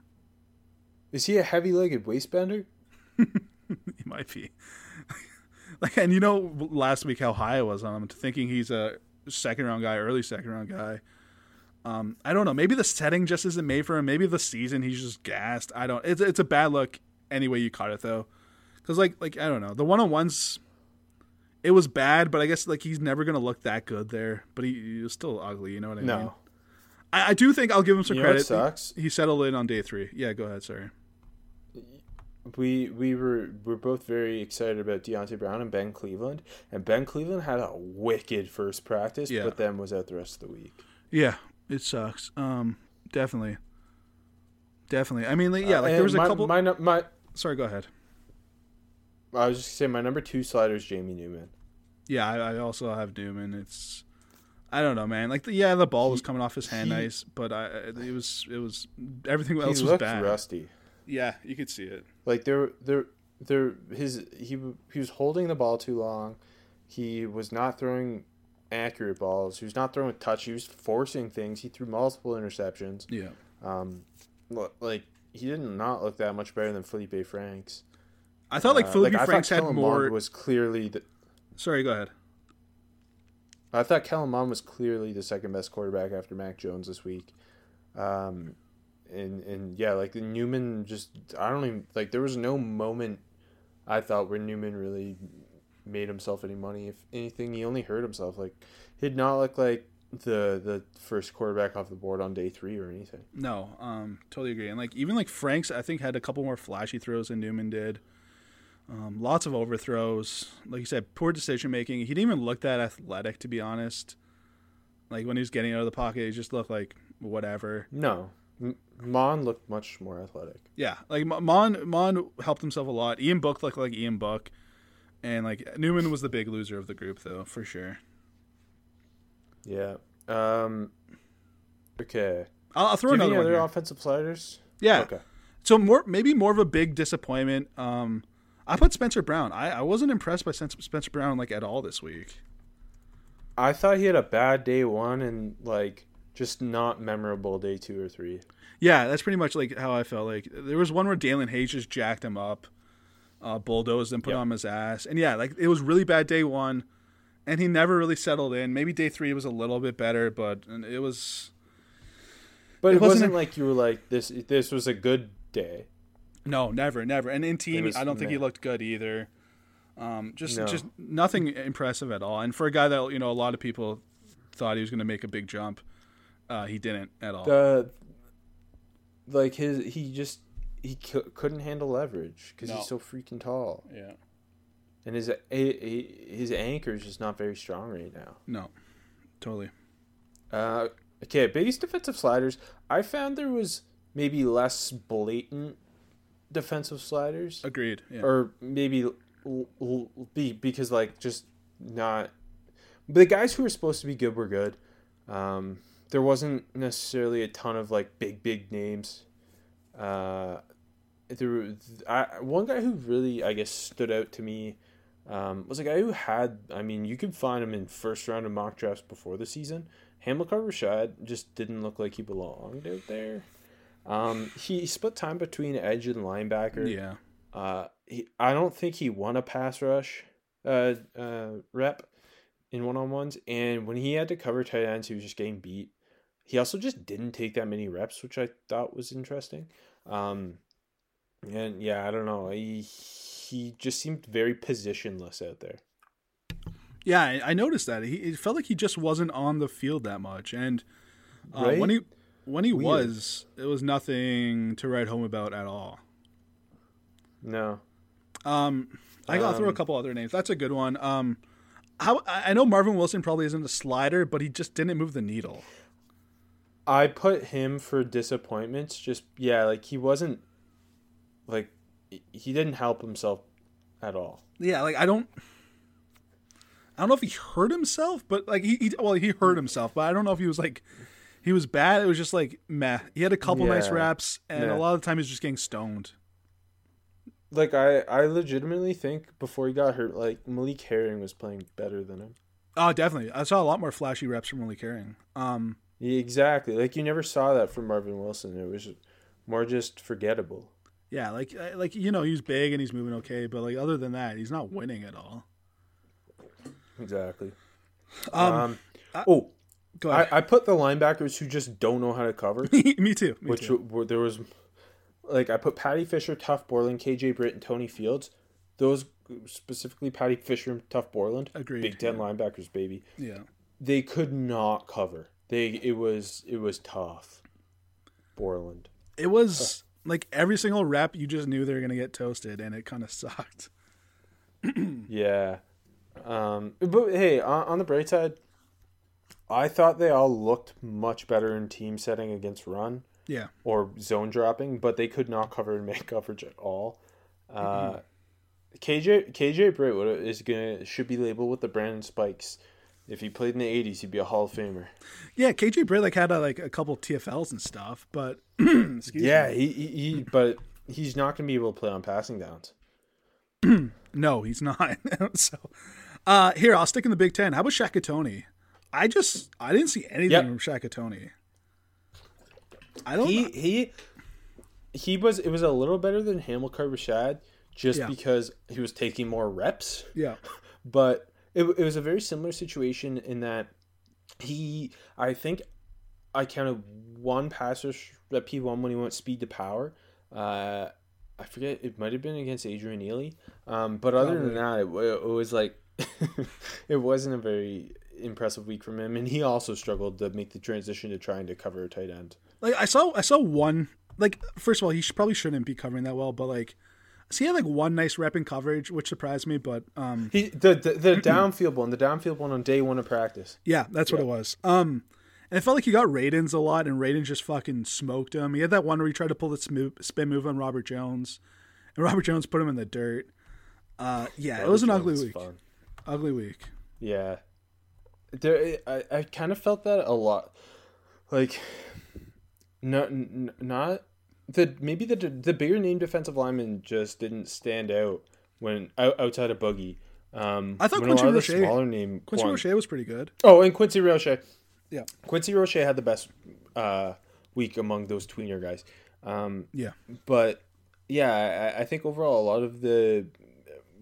Is he a heavy-legged waistbender? He might be. like, and you know, last week how high I was on him, thinking he's a second round guy, early second round guy. Um, I don't know. Maybe the setting just isn't made for him. Maybe the season he's just gassed. I don't. It's it's a bad look any way you caught it though, because like like I don't know. The one on ones, it was bad, but I guess like he's never gonna look that good there. But he, he was still ugly. You know what I mean? No. I, I do think I'll give him some You credit. sucks? He, he settled in on day three. Yeah, go ahead. Sorry. We we were we're both very excited about Deonte Brown and Ben Cleveland, and Ben Cleveland had a wicked first practice, Yeah. but then was out the rest of the week. Yeah, it sucks. Um, definitely, definitely. I mean, like, yeah, Uh, like and there was a couple. My, my Sorry, go ahead. I was just saying my number two slider is Jamie Newman. Yeah, I, I also have Newman. It's, I don't know, man. Like, the, yeah, the ball was coming off his hand, he- nice, but I, it was, it was everything else was bad. rusty. Yeah, you could see it. Like there there there his he he was holding the ball too long. He was not throwing accurate balls. He was not throwing with touch. He was forcing things. He threw multiple interceptions. Yeah, Um, like he did not look that much better than Felipe Franks. I thought like Uh, Felipe thought Franks had Kellen more. Mond was clearly the. Sorry, go ahead. I thought Kellen Mond was clearly the second best quarterback after Mac Jones this week. Um, and and yeah, like Newman just I don't even like there was no moment I thought where Newman really made himself any money. If anything, he only hurt himself. Like he did not look like the the first quarterback off the board on day three or anything. No, um, totally agree. And like even like Franks, I think had a couple more flashy throws than Newman did. Um, lots of overthrows, like you said, poor decision making. He didn't even look that athletic, to be honest. Like when he was getting out of the pocket, he just looked like whatever. No, Mond looked much more athletic. Yeah, like Mond Mond helped himself a lot. Ian Book looked like Ian Book, and like Newman was the big loser of the group, though for sure. Yeah. Um. Okay. I'll, I'll throw Do you have another any other offensive sliders? Yeah. Okay. So more maybe more of a big disappointment. Um, I put Spencer Brown. I, I wasn't impressed by Spencer Brown like at all this week. I thought he had a bad day one and like just not memorable day two or three. Yeah, that's pretty much like how I felt. Like there was one where Dalen Hayes just jacked him up, uh, bulldozed and put Yep. on his ass, and yeah, like it was really bad day one, and he never really settled in. Maybe day three was a little bit better, but it was But It it, wasn't wasn't, like you were like this. This was a good day. no, never, never. And in team, was I don't think he looked good either. Um, just No. just nothing impressive at all. And for a guy that you know a lot of people thought he was going to make a big jump, uh, he didn't at all. The like his he just he c- couldn't handle leverage because No. he's so freaking tall, yeah, and his a, a, his anchor is just not very strong right now. no, totally. Uh, okay, biggest defensive sliders. I found there was maybe less blatant defensive sliders, Agreed. Yeah. or maybe l- l- be because like just not. The guys who were supposed to be good were good. Um, there wasn't necessarily a ton of like big big names. Uh, there was, I, one guy who really I guess stood out to me um, was a guy who had I mean you could find him in first round of mock drafts before the season. Hamilcar Rashed just didn't look like he belonged out there. Um, he split time between edge and linebacker. yeah. Uh, he, I don't think he won a pass rush uh, uh, rep in one on ones, and when he had to cover tight ends, he was just getting beat. He also just didn't take that many reps, which I thought was interesting. Um, and yeah, I don't know. He he just seemed very positionless out there. Yeah, I, I noticed that. He it felt like he just wasn't on the field that much, and uh, Right? when he when he Weird. was, it was nothing to write home about at all. No, Um, I gotta throw a Um, couple other names. That's a good one. Um, how I know Marvin Wilson probably isn't a slider, but he just didn't move the needle. I put him for disappointments. Just yeah, like he wasn't like he didn't help himself at all. Yeah, like I don't. I don't know if he hurt himself, but like he, he well he hurt himself, but I don't know if he was like he was bad. It was just like meh. He had a couple nice raps, and Yeah. a lot of the time he's just getting stoned. Like I, I legitimately think before he got hurt, like Malik Herring was playing better than him. Oh, definitely. I saw a lot more flashy reps from Malik Herring. Um, Yeah, exactly. Like you never saw that from Marvin Wilson. It was more just forgettable. yeah, like like you know he's big and he's moving okay, but like other than that, he's not winning at all. Exactly. Um, Um. I- oh, Go I, ahead. I put the linebackers who just don't know how to cover, me too. Me which too. were, there was, like I put Paddy Fisher, Tuf Borland, KJ Britt, and Tony Fields. Those specifically Paddy Fisher and Tuf Borland. Agreed, Big Ten linebackers, baby. Yeah. They could not cover. They it was it was tough. Borland. It was like every single rep, you just knew they were gonna get toasted, and it kind of sucked. Yeah. Um, but hey, on, on the bright side, I thought they all looked much better in team setting against run Yeah. or zone dropping, but they could not cover and make coverage at all. Uh, KJ KJ Britt is gonna should be labeled with the Brandon Spikes. If he played in the '80s, he'd be a Hall of Famer. Yeah, KJ Britt like had a, like a couple TFLs and stuff, but excuse Yeah, he, he, he but he's not gonna be able to play on passing downs. No, he's not. so, uh, here I'll stick in the Big Ten. How about Shaka Toney? I just I didn't see anything Yep. from Shaka Toney. I don't. he he he was it was a little better than Hamilcar Rashed just Yeah. because he was taking more reps, yeah. but it, it was a very similar situation in that he I think I counted one pass rush that P one when he went speed to power. Uh, I forget it might have been against Adrian Ealy. Um, but other than that, it, it was like it wasn't a very impressive week from him, and he also struggled to make the transition to trying to cover a tight end. Like I saw, I saw one. Like first of all, he should, probably shouldn't be covering that well, but like, so he had like one nice rep in coverage, which surprised me. But um, He the the, the downfield one, the downfield one on day one of practice. yeah, that's what it was. Um, and it felt like he got Radunz a lot, and Radunz just fucking smoked him. He had that one where he tried to pull the spin move on Robert Jones, and Robert Jones put him in the dirt. Uh, yeah, it was an ugly Jones is week. fun. Ugly week. Yeah, there. I, I kind of felt that a lot. Like, not not the maybe the the bigger name defensive lineman just didn't stand out when outside of Boogie. Um, I thought when a Quincy lot of the Roche- smaller name Quincy one- Roche was pretty good. Oh, and Quincy Roche. Yeah, Quincy Roche had the best uh, week among those tweener guys. Um, yeah, but yeah, I, I think overall a lot of the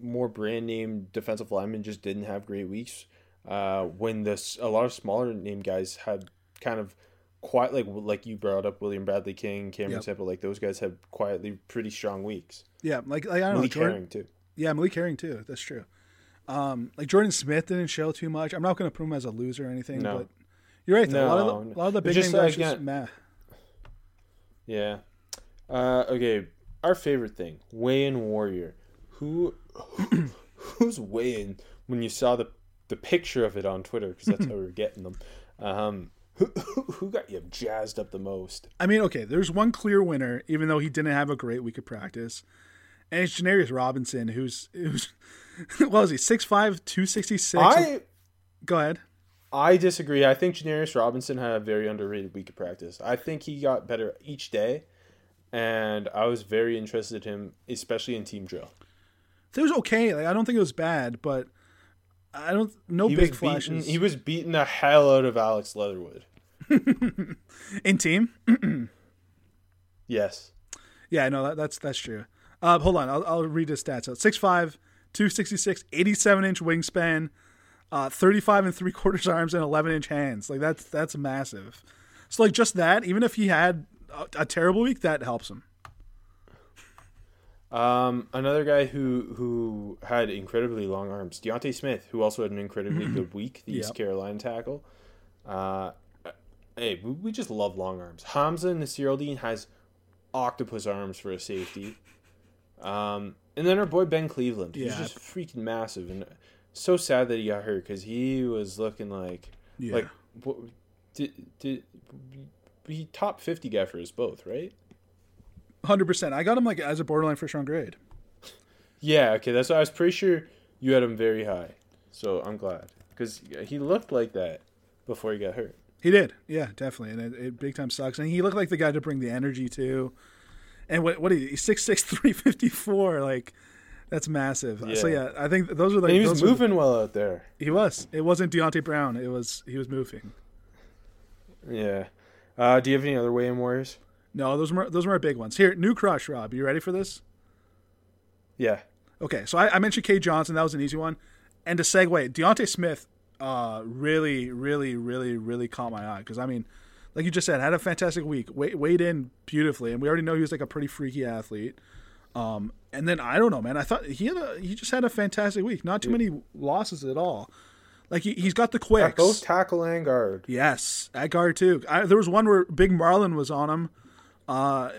more brand name defensive linemen just didn't have great weeks. Uh, when this a lot of smaller name guys had kind of quite like like you brought up William Bradley King, Cameron Yep. Sample, like those guys had quietly pretty strong weeks. yeah. Like, like I don't know, Malik Jordan, Herring too. Yeah, Malik Herring too. That's true. Um, like Jordan Smith didn't show too much. I'm not going to put him as a loser or anything, No. but you're right. Though. a lot of No, the, a lot of the big just, uh, just meh. Yeah. Uh, okay, our favorite thing, weigh-in warrior. Who, who's weighing when you saw the the picture of it on Twitter? Because that's how we were getting them. Um, who, who got you jazzed up the most? I mean, okay, there's one clear winner, even though he didn't have a great week of practice, and it's Janarius Robinson, who's who's what was he 6'5", 266? I Go ahead. I disagree. I think Janarius Robinson had a very underrated week of practice. I think he got better each day, and I was very interested in him, especially in team drill. It was okay. Like I don't think it was bad, but I don't no He big flashes he was beating the hell out of Alex Leatherwood. in team. Yes. Yeah, no, that, that's that's true. Uh, hold on, I'll, I'll read his stats out. 6'5", 266, 87 inch wingspan, uh, 35 and three quarters arms, and 11 inch hands. Like that's that's massive. So like just that, even if he had a, a terrible week, that helps him. Um, another guy who who had incredibly long arms, D'Ante Smith, who also had an incredibly good week, the East Carolina tackle. Uh, hey, we, we just love long arms. Hamsah Nasirildeen has octopus arms for a safety. Um, and then our boy Ben Cleveland, he's just freaking massive, and so sad that he got hurt because he was looking like Yeah. like what did did he top fifty guy for us both, right? Hundred percent. I got him like as a borderline first round grade. Yeah, okay, that's why I was pretty sure you had him very high. So I'm glad because he looked like that before he got hurt. He did, yeah, definitely, and it, it big time sucks. And he looked like the guy to bring the energy to. And what what he he's six six three fifty four like. That's massive. So Yeah. yeah, I think those are like And he was moving well out there. He was. It wasn't Deonte Brown. It was he was moving. Yeah. Uh, do you have any other weigh-in warriors? No, those were those were our big ones. Here, new crush, Rob. You ready for this? Yeah. Okay, so I, I mentioned Kay Johnson. That was an easy one. And to segue, D'Ante Smith, uh, really, really, really, really caught my eye because I mean, like you just said, had a fantastic week. Weigh, weighed in beautifully, and we already know he was like a pretty freaky athlete. Um, and then I don't know, man. I thought he had a he just had a fantastic week. Not too many losses at all. Like he, he's got the At quicks. both tackle and guard. Yes, at guard too. I, there was one where Big Marlin was on him, uh,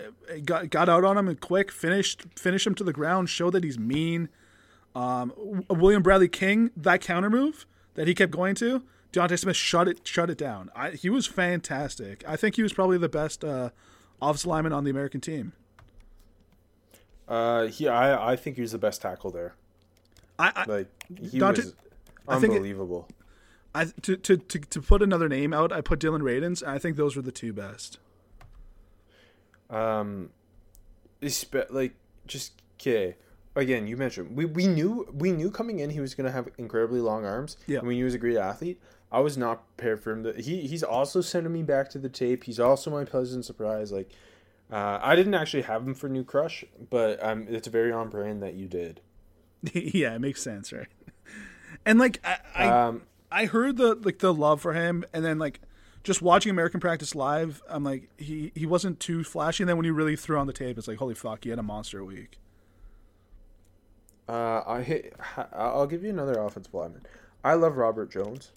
got got out on him and quick finished finished him to the ground. Showed that he's mean. Um, William Bradley King that counter move that he kept going to. D'Ante Smith shut it shut it down. I, he was fantastic. I think he was probably the best uh, offensive lineman on the American team. Uh, he, I, I think he was the best tackle there. I, I, Like he Dante- was I think it- unbelievable. I to, to to to put another name out, I put Dillon Radunz. I think those were the two best. Um, espe- like just okay. Again, you mentioned we, we knew we knew coming in he was gonna have incredibly long arms. Yeah. and we knew he was a great athlete. I was not prepared for him. To, he he's also sending me back to the tape. He's also my pleasant surprise. Like, uh, I didn't actually have him for New Crush, but um, it's very on brand that you did. yeah, it makes sense, right? And like I, I Um, I heard the like the love for him, and then like just watching American practice live, I'm like he he wasn't too flashy. And then when you really threw on the tape, it's like holy fuck, he had a monster week. Uh, I hit, I'll give you another offensive lineman. I love Robert Jones,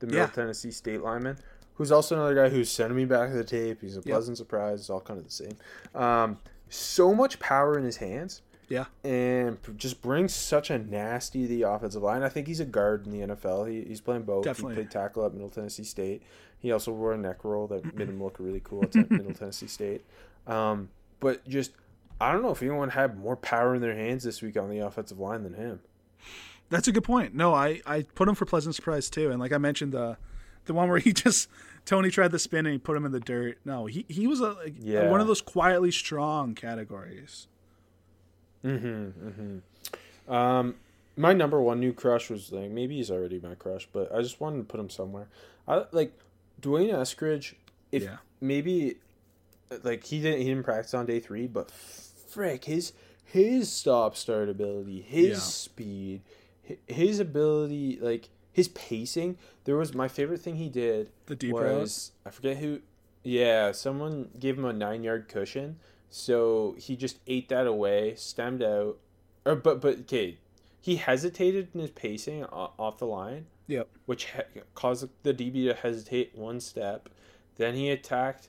the Middle Yeah. Tennessee State lineman, who's also another guy who's sending me back to the tape. He's a pleasant surprise. It's all kind of the same. Um, so much power in his hands. Yeah, and just brings such a nasty to the offensive line. I think he's a guard in the NFL. He, he's playing both. Definitely. He played tackle at Middle Tennessee State. He also wore a neck roll that made him look really cool at Middle Tennessee State. Um, but just, I don't know if anyone had more power in their hands this week on the offensive line than him. that's a good point. No, I I put him for pleasant surprise too. And like I mentioned, the the one where he just Toney tried the spin and he put him in the dirt. No, he he was a like, Yeah. one of those quietly strong categories. Hmm hmm. Um, my number one new crush was like maybe he's already my crush, but I just wanted to put him somewhere. I like D'Wayne Eskridge. If Yeah. maybe like he didn't he didn't practice on day three, but frick his his stop start ability, his Yeah. speed, his ability, like his pacing. There was my favorite thing he did. The deep was I forget who. Yeah, someone gave him a nine yard cushion, so he just ate that away, stemmed out, or but but okay, he hesitated in his pacing off the line, Yep. which he- caused the DB to hesitate one step. Then he attacked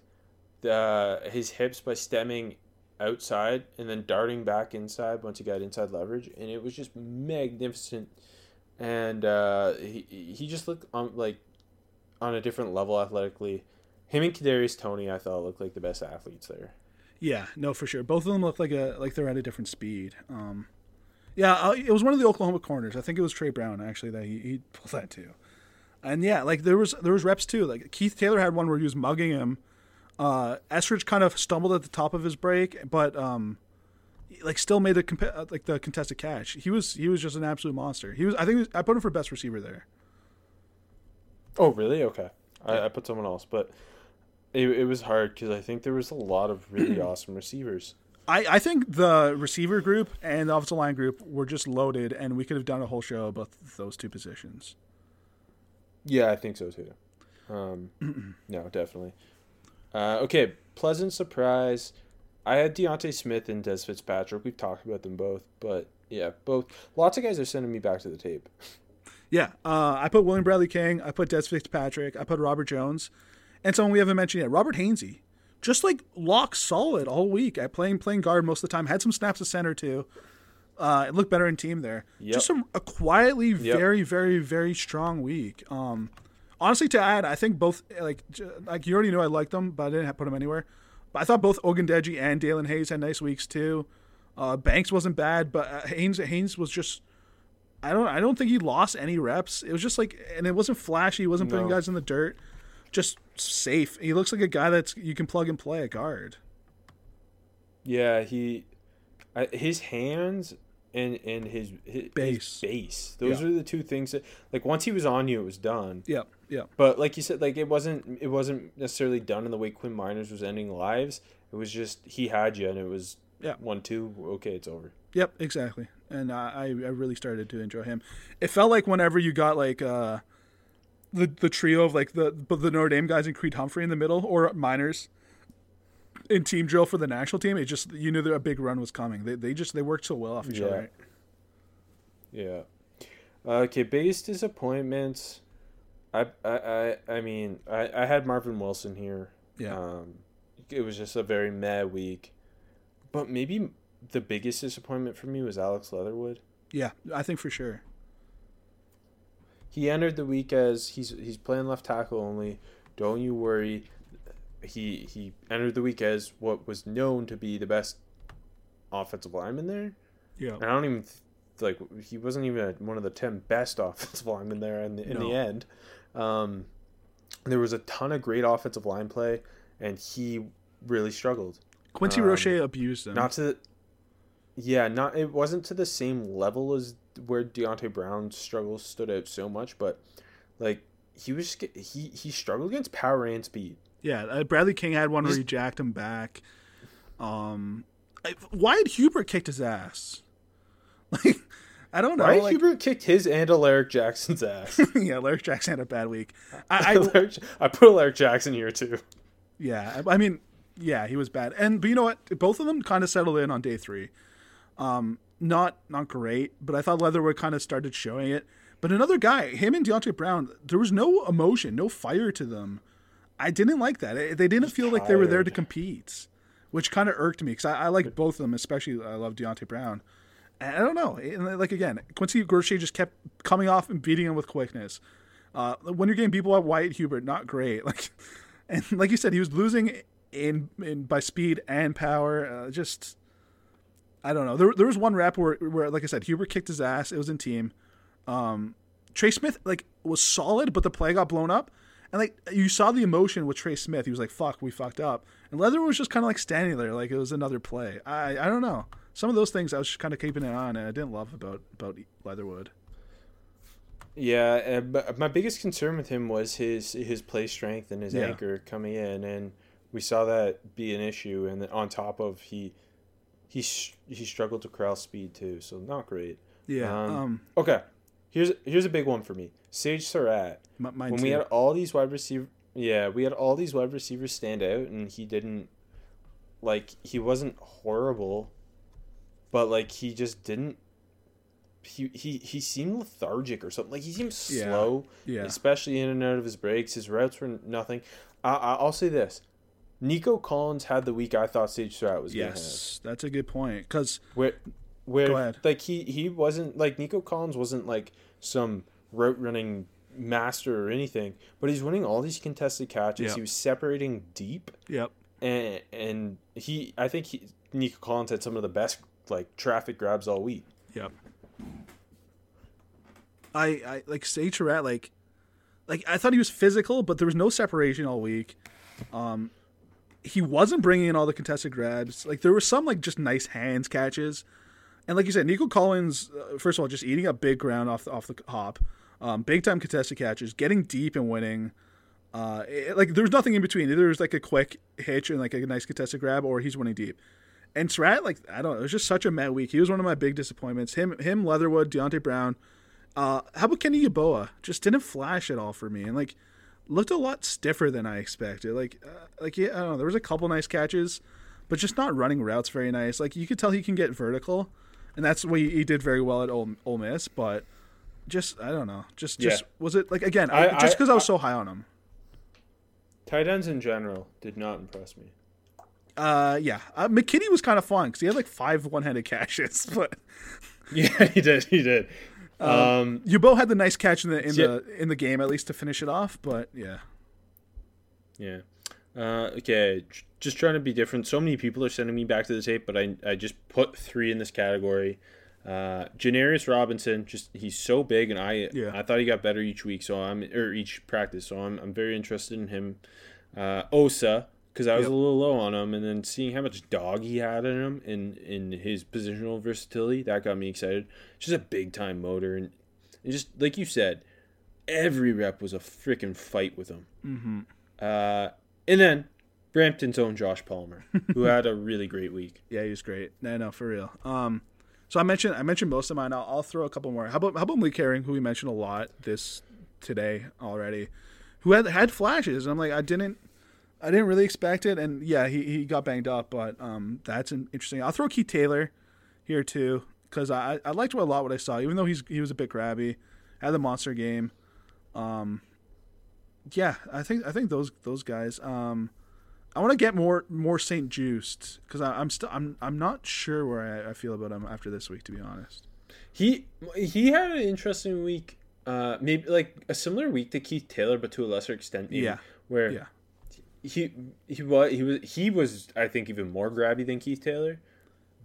the his hips by stemming outside and then darting back inside once he got inside leverage, and it was just magnificent. And uh, he he just looked on like on a different level athletically. Him and Kadarius Toney, I thought looked like the best athletes there. Yeah, no, for sure. Both of them look like a like they're at a different speed. Um, yeah, uh, it was one of the Oklahoma corners. I think it was Tre Brown actually that he, he pulled that too. And yeah, like there was there was reps too. Like Keith Taylor had one where he was mugging him. Uh, Eskridge kind of stumbled at the top of his break, but um, like still made the comp- uh, like the contested catch. He was he was just an absolute monster. He was I think was, I put him for best receiver there. Oh, really? Okay. I, I put someone else, but it, it was hard because I think there was a lot of really awesome receivers. I, I think the receiver group and the offensive line group were just loaded, and we could have done a whole show about those two positions. Yeah, I think so too. Um, no, definitely. Uh, okay, pleasant surprise. I had D'Ante Smith and Dez Fitzpatrick. We've talked about them both, but yeah, both. Lots of guys are sending me back to the tape. Yeah, uh, I put William Bradley King, I put Dez Fitzpatrick, I put Robert Jones, and someone we haven't mentioned yet, Robert Hainsey. Just like lock solid all week. I playing playing guard most of the time. Had some snaps at center too. Uh, it looked better in team there. Yep. Just a, a quietly Yep. very very very strong week. Um, honestly, to add, I think both like j- like you already know I liked them, but I didn't have, put them anywhere. But I thought both Ogundeji and Dalen Hayes had nice weeks too. Uh, Banks wasn't bad, but uh, Haynes Haynes was just I don't I don't think he lost any reps. It was just like and it wasn't flashy. He wasn't putting No. guys in the dirt. Just safe. He looks like a guy that's you can plug and play a guard. Yeah, he, his hands and and his, his Base. his base. Those Yeah. are the two things that like once he was on you, it was done. Yeah, yeah. But like you said, like it wasn't it wasn't necessarily done in the way Quinn Meinerz was ending lives. It was just he had you, and it was Yeah. one two. Okay, it's over. Yep, exactly. And I, I I really started to enjoy him. It felt like whenever you got like uh, the the trio of like the but the Notre Dame guys and Creed Humphrey in the middle or Meinerz in team drill for the national team, it just you knew that a big run was coming. They they just they worked so well off each Yeah. other. Yeah. Okay, biggest disappointments. I I I, I mean I, I had Marvin Wilson here. Yeah. Um, it was just a very mad week, but maybe the biggest disappointment for me was Alex Leatherwood. Yeah, I think for sure. He entered the week as he's he's playing left tackle only. Don't you worry. He he entered the week as what was known to be the best offensive lineman there. Yeah. And I don't even like he wasn't even one of the ten best offensive linemen there in the, in the end. Um, there was a ton of great offensive line play, and he really struggled. Quincy Um, Roche abused them. Not to, the, yeah, not it wasn't to the same level as where Deonte Brown's struggles stood out so much, but like he was he he struggled against power and speed. Yeah, uh, Bradley King had one where he jacked him back. Um, I, had Hubert kicked his ass. Like, I don't know. Ryan like, Hubert kicked his and Alaric Jackson's ass. yeah, Larry Jackson had a bad week. I, I Alaric- I put Alaric Jackson here too. Yeah, I I mean, yeah, he was bad. And but you know what? Both of them kind of settled in on day three. Um, not not great, but I thought Leatherwood kind of started showing it. But another guy, him and Deonte Brown, there was no emotion, no fire to them. I didn't like that. They didn't feel like they were there to compete, which kind of irked me because I, I like both of them, especially I love Deonte Brown. And I don't know, and like again, Quincy Guercier just kept coming off and beating him with quickness. Uh, when you're getting people at Wyatt Hubert, not great. Like, and like you said, he was losing in, in by speed and power. Uh, just, I don't know. There, there was one rep where, where, like I said, Hubert kicked his ass. It was in team. Um, Trey Smith like was solid, but the play got blown up, and like you saw the emotion with Trey Smith. He was like, "Fuck, we fucked up," and Leather was just kind of like standing there, like it was another play. I, I don't know. Some of those things I was just kind of keeping an eye on, and I didn't love about about Leatherwood. Yeah, uh, my biggest concern with him was his his play strength and his Yeah. anchor coming in, and we saw that be an issue. And on top of he he sh- he struggled to corral speed too, so not great. Yeah. Um, Um. Okay, here's here's a big one for me. Sage Surratt. m- when too. we had all these wide receiver, yeah, we had all these wide receivers stand out, and he didn't. Like he wasn't horrible, but like he just didn't. He he he seemed lethargic or something. Like he seemed Yeah. slow, yeah. especially in and out of his breaks. His routes were nothing. I, I I'll say this: Nico Collins had the week I thought Sage Surratt was. Yes, that's a good point. Because Where, where, Go ahead. like he he wasn't like Nico Collins wasn't like some route running master or anything, but he's winning all these contested catches. Yeah. He was separating deep, yep, and and he I think he Nico Collins had some of the best like traffic grabs all week. Yep. I, I like Sage Surratt, like like I thought he was physical, but there was no separation all week. Um, he wasn't bringing in all the contested grabs. Like there were some like just nice hands catches, and like you said, Nico Collins, uh, first of all, just eating up big ground off the, off the hop, um, big time contested catches, getting deep and winning. Uh, it- like there's nothing in between. Either there's like a quick hitch and like a nice contested grab, or he's winning deep. And Surratt, like I don't know, it was just such a mad week. He was one of my big disappointments. Him, him, Leatherwood, Deonte Brown. Uh, how about Kenny Yeboah? Just didn't flash at all for me, and like looked a lot stiffer than I expected. Like, uh, like yeah, I don't know. There was a couple nice catches, but just not running routes very nice. Like you could tell he can get vertical, and that's what he, he did very well at Ole, Ole Miss. But just I don't know. Just just Yeah. was it like again? I- just I- because I, was I- so high on him. Tight ends in general did not impress me. Uh, yeah, uh, McKitty was kind of fun because he had like five one-handed catches, but Yeah, he did. He did. Um, Yeboah had the nice catch in the in Yeah. the in the game at least to finish it off. But yeah, Yeah. Uh, okay, just trying to be different. So many people are sending me back to the tape, but I, I just put three in this category. Uh, Janarius Robinson, just he's so big, and I Yeah. I thought he got better each week, so I'm or each practice, so I'm I'm very interested in him. Uh, Osa, because I was Yep. a little low on him, and then seeing how much dog he had in him in in his positional versatility, that got me excited. Just a big time motor, and, and just like you said, every rep was a freaking fight with him. mm-hmm. Uh, and then Brampton's own Josh Palmer, who had a really great week. yeah, he was great. No, no, for real. Um, so I mentioned I mentioned most of mine. I'll, I'll throw a couple more. How about how about Lee Herring, who we mentioned a lot this today already, who had had flashes. And I'm like, I didn't. I didn't really expect it, and yeah, he, he got banged up, but um, that's an interesting. I'll throw Keith Taylor here too because I I liked a lot what I saw, even though he's he was a bit grabby, had the monster game. Um, yeah, I think I think those those guys. Um, I want to get more more St-Juste because I'm still I'm I'm not sure where I, I feel about him after this week, to be honest. He he had an interesting week. Uh, maybe like a similar week to Keith Taylor, but to a lesser extent. Maybe, Yeah. Where Yeah. He he was he was he was I think even more grabby than Keith Taylor.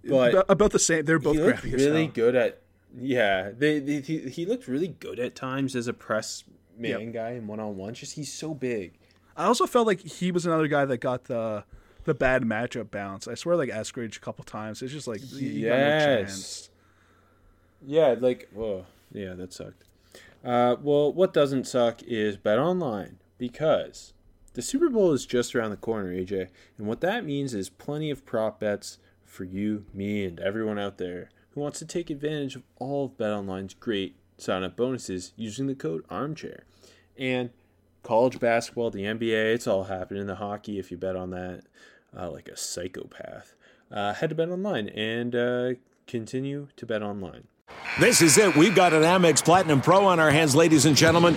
But About- the same. They're both grabby really good at yeah. They, they he, he looked really good at times as a press man Yep. guy and one on one. Just he's so big. I also felt like he was another guy that got the the bad matchup bounce. I swear, like Eskridge a couple times. It's just like you got no Yes. chance. Yeah, like, whoa, yeah, that sucked. Uh, well, what doesn't suck is Bet Online because the Super Bowl is just around the corner, AJ, and what that means is plenty of prop bets for you, me, and everyone out there. who wants to take advantage of all of BetOnline's great sign-up bonuses using the code Armchair. And college basketball, the NBA, it's all happening. The hockey, if you bet on that, uh, like a psychopath. Uh, head to BetOnline and uh, continue to bet online. This is it. We've got an Amex Platinum Pro on our hands, ladies and gentlemen.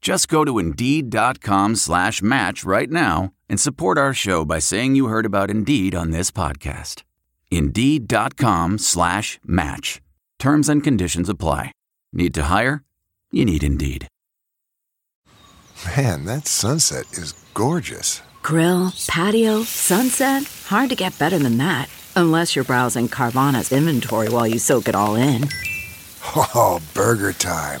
Just go to Indeed.com slash match right now and support our show by saying you heard about Indeed on this podcast. Indeed.com slash match. Terms and conditions apply. Need to hire? You need Indeed. Man, that sunset is gorgeous. Grill, patio, sunset. Hard to get better than that. Unless you're browsing Carvana's inventory while you soak it all in. Oh, burger time.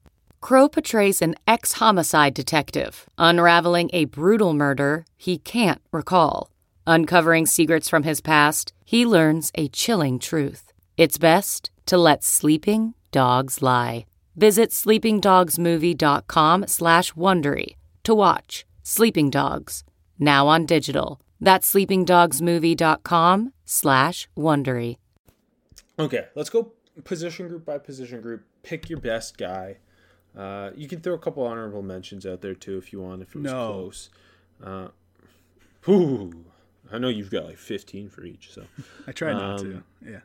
Crowe portrays an ex homicide detective unraveling a brutal murder he can't recall. Uncovering secrets from his past, he learns a chilling truth. It's best to let sleeping dogs lie. Visit sleepingdogsmovie.com slash Wondery to watch Sleeping Dogs, now on digital. That's sleepingdogsmovie.com slash Wondery. Okay, let's go position group by position group. Pick your best guy. Uh, you can throw a couple honorable mentions out there too if you want, if it was No. close. Uh, whew, I know you've got like 15 for each. So I try not to. Um, Yeah.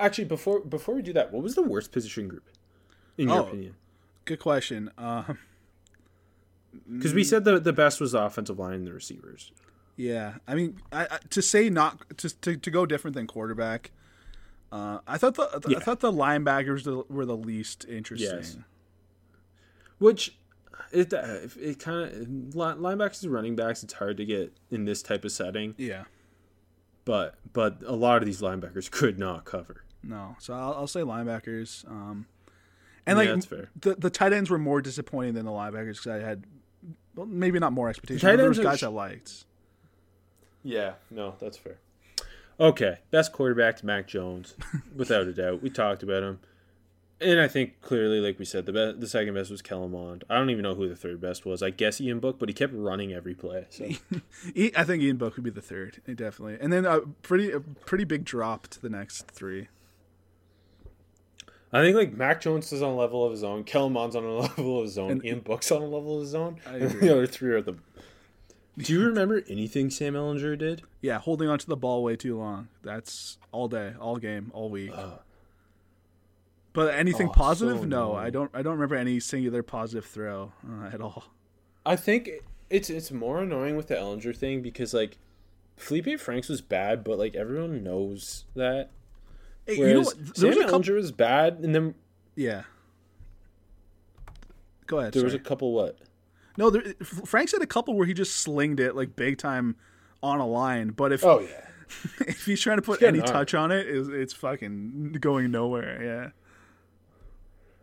actually, before before we do that, what was the worst position group in your Oh. opinion? Good question. Um, Because we said the the best was the offensive line and the receivers. yeah. I mean, I, I, to say not to, to to go different than quarterback. Uh, I thought the Yeah. I thought the linebackers were the least interesting. Yes. Which it uh, it kind of linebackers and running backs. It's hard to get in this type of setting, Yeah. but but a lot of these linebackers could not cover. No. So I'll, I'll say linebackers. Um, and Yeah, like that's fair. the the tight ends were more disappointing than the linebackers because I had well, maybe not more expectations. tight but there ends guys sh- I liked. Yeah, no, that's fair. Okay, best quarterback to Mac Jones, without a doubt. We talked about him, and I think clearly, like we said, the best, the second best was Kellen Mond. I don't even know who the third best was. I guess Ian Book, but he kept running every play. So I think Ian Book would be the third, definitely, and then a pretty a pretty big drop to the next three. I think like Mac Jones is on a level of his own. Kellen Mond's on a level of his own. And- Ian Book's on a level of his own. The other three are the. Do you remember anything Sam Ehlinger did? Yeah, holding onto the ball way too long. That's all day, all game, all week. but anything oh, positive? so no, I don't. I don't remember any singular positive throw uh, at all. I think it's it's more annoying with the Ehlinger thing because like Felipe Franks was bad, but like everyone knows that. Hey, Whereas you know what? Sam was a couple, Ehlinger was bad, and then yeah. Go ahead. There was a couple what? No. There, Frank said a couple where he just slinged it like big time on a line. But if Oh yeah. if he's trying to put any touch on it, it's, it's fucking going nowhere. Yeah.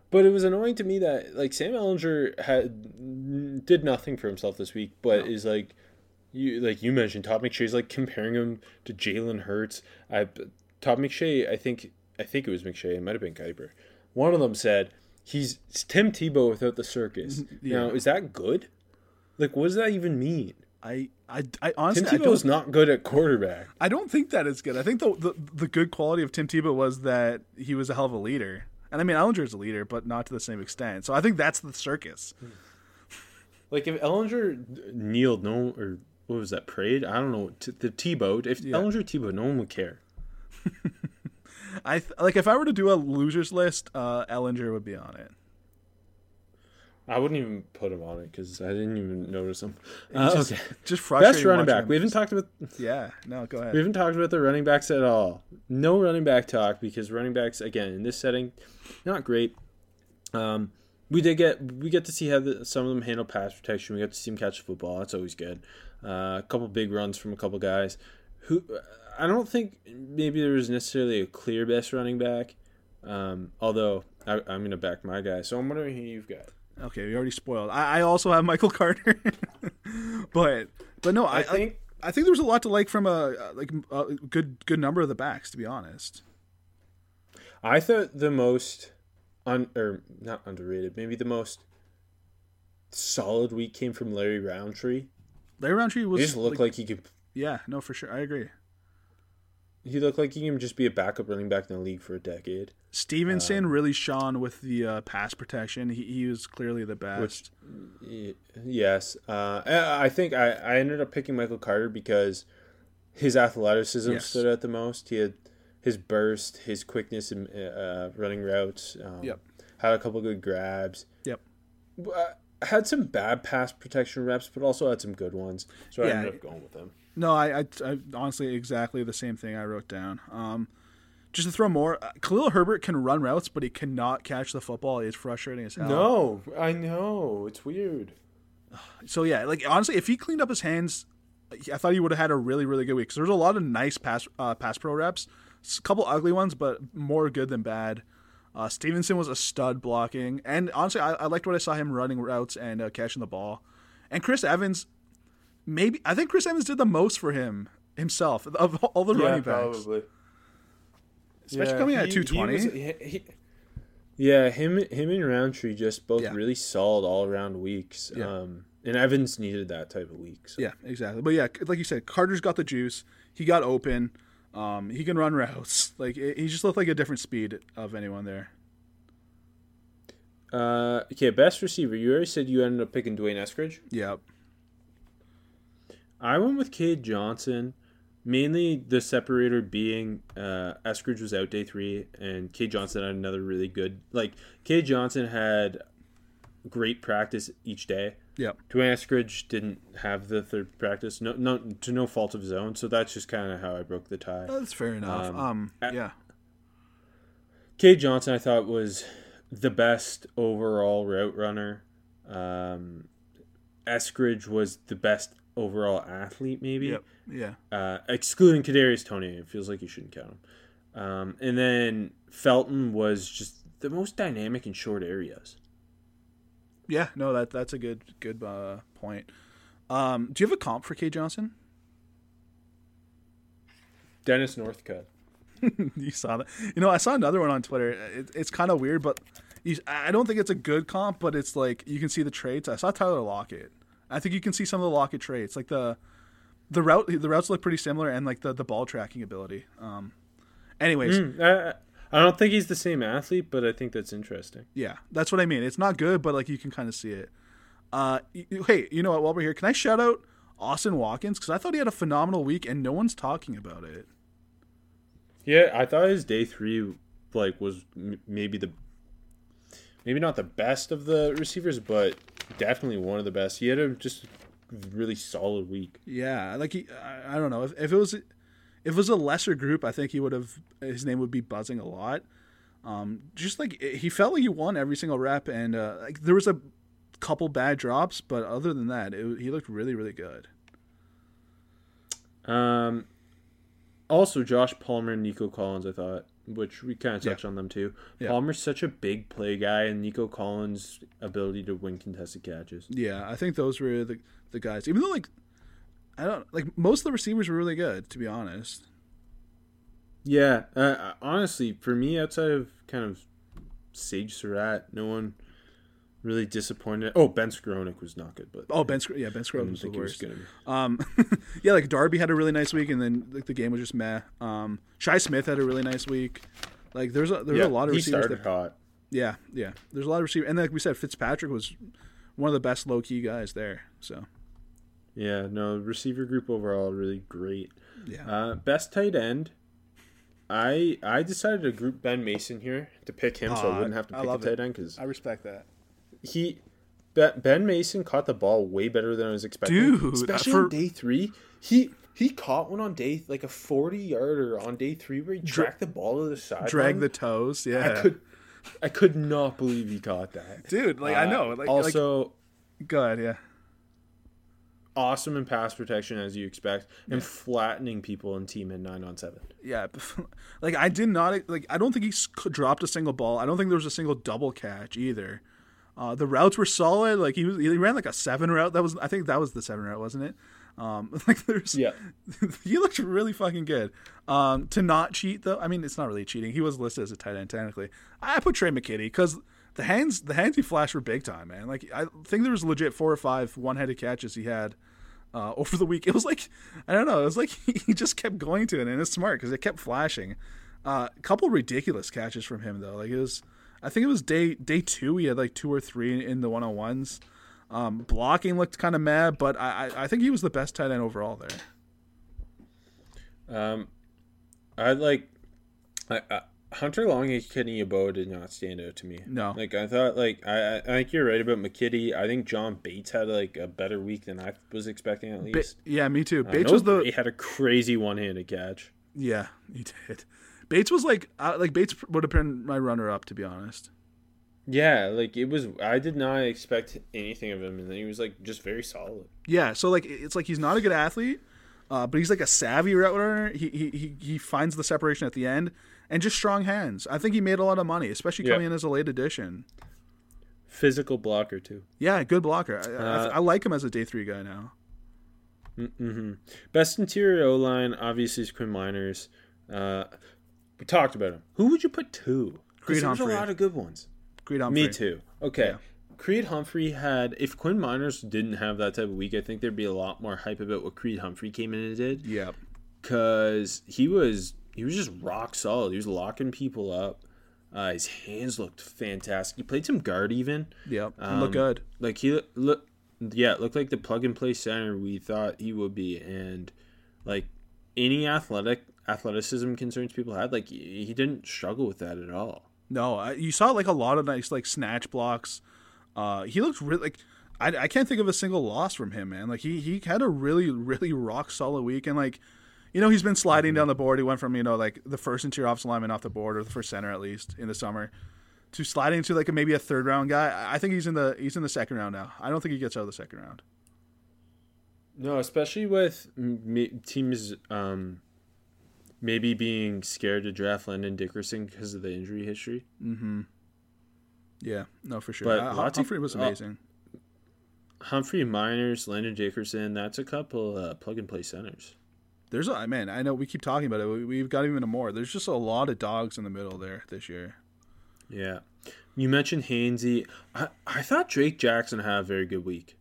But it was annoying to me that like Sam Ehlinger had did nothing for himself this week, but is like you like you mentioned Todd McShay's like comparing him to Jalen Hurts. I Todd McShay, I think I think it was McShay, it might have been Kiper. One of them said he's Tim Tebow without the circus. Mm-hmm. Now is that good? Like what does that even mean? I I, I honestly Tim Tebow's not good at quarterback. I don't think that is good. I think the, the the good quality of Tim Tebow was that he was a hell of a leader. And I mean, Ehlinger's a leader, but not to the same extent. So I think that's the circus. Hmm. Like if Ehlinger kneeled, no or what was that prayed? I don't know. T- the Tebow. If Ehlinger Tebow, no one would care. I th- like if I were to do a losers list, uh, Ehlinger would be on it. I wouldn't even put him on it because I didn't even notice him. Uh, just, okay. just frustrating. Best running back. him. We haven't talked about Yeah, no, go ahead. we haven't talked about the running backs at all. No running back talk because running backs again in this setting, not great. Um, we did get we get to see how the, some of them handle pass protection. We got to see them catch the football. That's always good. Uh, a couple big runs from a couple guys who I don't think maybe there was necessarily a clear best running back. Um, although I, I'm going to back my guy, so I'm wondering who you've got. Okay, we already spoiled. I, I also have Michael Carter, but but no, I, I think- I, I think there was a lot to like from a like a good good number of the backs. To be honest, I thought the most un or not underrated, maybe the most solid week came from Larry Rountree. Larry Rountree was He just looked like, he could. Yeah, no, for sure, I agree. He looked like he can just be a backup running back in the league for a decade. Stevenson really shone with the uh, pass protection. He, he was clearly the best. Y- Yes, uh, I think I, I ended up picking Michael Carter because his athleticism Yes. stood out the most. He had his burst, his quickness in uh, running routes. Um, Yep. Had a couple good grabs. Yep. Uh, had some bad pass protection reps, but also had some good ones. So I ended up going with him. No, I, I, I honestly exactly the same thing I wrote down. Um, just to throw more, uh, Khalil Herbert can run routes, but he cannot catch the football. It's frustrating as hell. No, I know it's weird. So yeah, like honestly, if he cleaned up his hands, I thought he would have had a really really good week. Because there was a lot of nice pass uh, pass pro reps, a couple ugly ones, but more good than bad. Uh, Stevenson was a stud blocking, and honestly, I, I liked what I saw him running routes and uh, catching the ball. And Chris Evans, maybe I think Chris Evans did the most for him himself of all the running backs, Probably. especially coming at he- two he twenty. was- he- he- Yeah, him him and Rountree just both Yeah. really solid all around weeks. Yeah. Um, and Evans needed that type of week. So. Yeah, exactly. But yeah, like you said, Carter's got the juice. He got open. Um, he can run routes. Like it- he just looked like a different speed of anyone there. Uh, okay, best receiver. You already said you ended up picking D'Wayne Eskridge. Yep. I went with Cade Johnson, mainly the separator being uh, Eskridge was out day three, and Cade Johnson had another really good. Like Cade Johnson had great practice each day. Yep. D'Wayne Eskridge didn't have the third practice, no, no, to no fault of his own. So that's just kind of how I broke the tie. That's fair enough. Um, Um, yeah. Cade Johnson, I thought was the best overall route runner. Um, Eskridge was the best overall athlete, maybe. Yep. Yeah. Uh, excluding Kadarius Toney, it feels like you shouldn't count him. Um, and then Felton was just the most dynamic in short areas. Yeah. No, that that's a good good uh, point. Um, do you have a comp for K Johnson? Dennis Northcutt. you saw that. You know, I saw another one on Twitter. It, it's kind of weird, but you, I don't think it's a good comp. But it's like you can see the traits. I saw Tyler Lockett. I think you can see some of the Lockett traits, like the the route. The routes look pretty similar, and like the the ball tracking ability. Um, anyways, Hmm, I, I don't think he's the same athlete, but I think that's interesting. Yeah, that's what I mean. It's not good, but like you can kind of see it. Uh, hey, you know what? While we're here, can I shout out Austin Watkins because I thought he had a phenomenal week and no one's talking about it. Yeah, I thought his day three like was m- maybe the maybe not the best of the receivers, but definitely one of the best. He had a just really solid week. Yeah, like he, I, I don't know if, if it was if it was a lesser group, I think he would have his name would be buzzing a lot. Um, just like he felt like he won every single rep, and uh, like there was a couple bad drops, but other than that, it, he looked really really good. Um, also Josh Palmer and Nico Collins, I thought, which we kind of touched on them too. Yeah. Palmer's such a big play guy, and Nico Collins' ability to win contested catches. Yeah, I think those were the the guys. Even though like I don't like most of the receivers were really good, to be honest. Yeah, uh, honestly, for me, outside of kind of Sage Surratt, no one really disappointed. Oh, Ben Skowronek was not good, but Oh, Ben, Skr- yeah, Ben Skowronek was the he was worst. Um, yeah, like Darby had a really nice week, and then like the game was just meh. Um, Shi Smith had a really nice week. Like there's a there's yeah, a lot of he receivers. started That, hot. yeah, yeah. There's a lot of receivers, and like we said, Fitzpatrick was one of the best low key guys there. So Yeah, no, receiver group overall really great. yeah, Uh, best tight end. I I decided to group Ben Mason here to pick him, so I wouldn't have to pick a tight it. end because I respect that. He Ben Mason caught the ball way better than I was expecting. Dude, especially for- on day three, he he caught one on day like a forty yarder on day three where he tracked the ball to the side. Drag the toes. Yeah, I could I could not believe he caught that. dude. Like I Uh, know. Like also. like, good. Yeah. awesome in pass protection as you expect, and flattening people in team in nine on seven. Yeah, like I did not like. I don't think he dropped a single ball. I don't think there was a single double catch either. Uh, the routes were solid. Like he was, he ran like a seven route. That was, I think that was the seven route, wasn't it? Um, like there's, Yeah. he looked really fucking good. Um, to not cheat though, I mean it's not really cheating. He was listed as a tight end technically. I put Tre' McKitty because the hands, the hands he flashed were big time, man. Like I think there was legit four or five one-headed catches he had uh, over the week. It was like I don't know. It was like he just kept going to it, and it's smart because it kept flashing. A couple ridiculous catches from him though. Like it was, I think it was day day two. He had like two or three in the one on ones. Um, blocking looked kind of mad, but I, I I think he was the best tight end overall there. Um, I like I, I, Hunter Long and Kenny Yeboah did not stand out to me. No. like I thought, like I, I I think you're right about McKitty. I think John Bates had like a better week than I was expecting at Ba- least. yeah, me too. Bates was the Gray had a crazy one-handed catch. yeah he did. Bates was like uh, like Bates would have been my runner up to be honest. Yeah, like it was. I did not expect anything of him, and then he was like just very solid. Yeah, so like it's like he's not a good athlete, uh, but he's like a savvy route runner. He, he he he finds the separation at the end and just strong hands. I think he made a lot of money, especially Yeah. coming in as a late addition. Physical blocker too. Yeah, good blocker. I, I, Uh, I like him as a day three guy now. Mm-hmm. Best interior O line obviously is Quinn Meinerz. Uh, we talked about him. Who would you put two? Creed Because there's a lot of good ones. Creed Humphrey. Me too. Okay. Yeah. Creed Humphrey had if Quinn Meinerz didn't have that type of week, I think there'd be a lot more hype about what Creed Humphrey came in and did. Yeah. Cause he was he was just rock solid. He was locking people up. Uh, his hands looked fantastic. He played some guard even. Yep. Um, look good. Like he look, yeah, it looked like the plug and play center we thought he would be, and like any athletic athleticism concerns people had, like he didn't struggle with that at all. No, you saw like a lot of nice like snatch blocks. Uh, he looked really like I, I can't think of a single loss from him, man. Like he he had a really really rock solid week, and like you know he's been sliding down the board. He went from you know like the first interior offensive lineman off the board or the first center at least in the summer to sliding to like a, maybe a third round guy. I- think he's in the he's in the second round now. I don't think he gets out of the second round. No, especially with teams um, maybe being scared to draft Landon Dickerson because of the injury history. Mm-hmm. Yeah, no, for sure. But Uh, Humphrey was uh, amazing. Humphrey Meinerz, Landon Dickerson, that's a couple uh, plug and play centers. There's a man. I know we keep talking about it. We, we've got even more. There's just a lot of dogs in the middle there this year. Yeah. You mentioned Hainsey. I, I thought Drake Jackson had a very good week.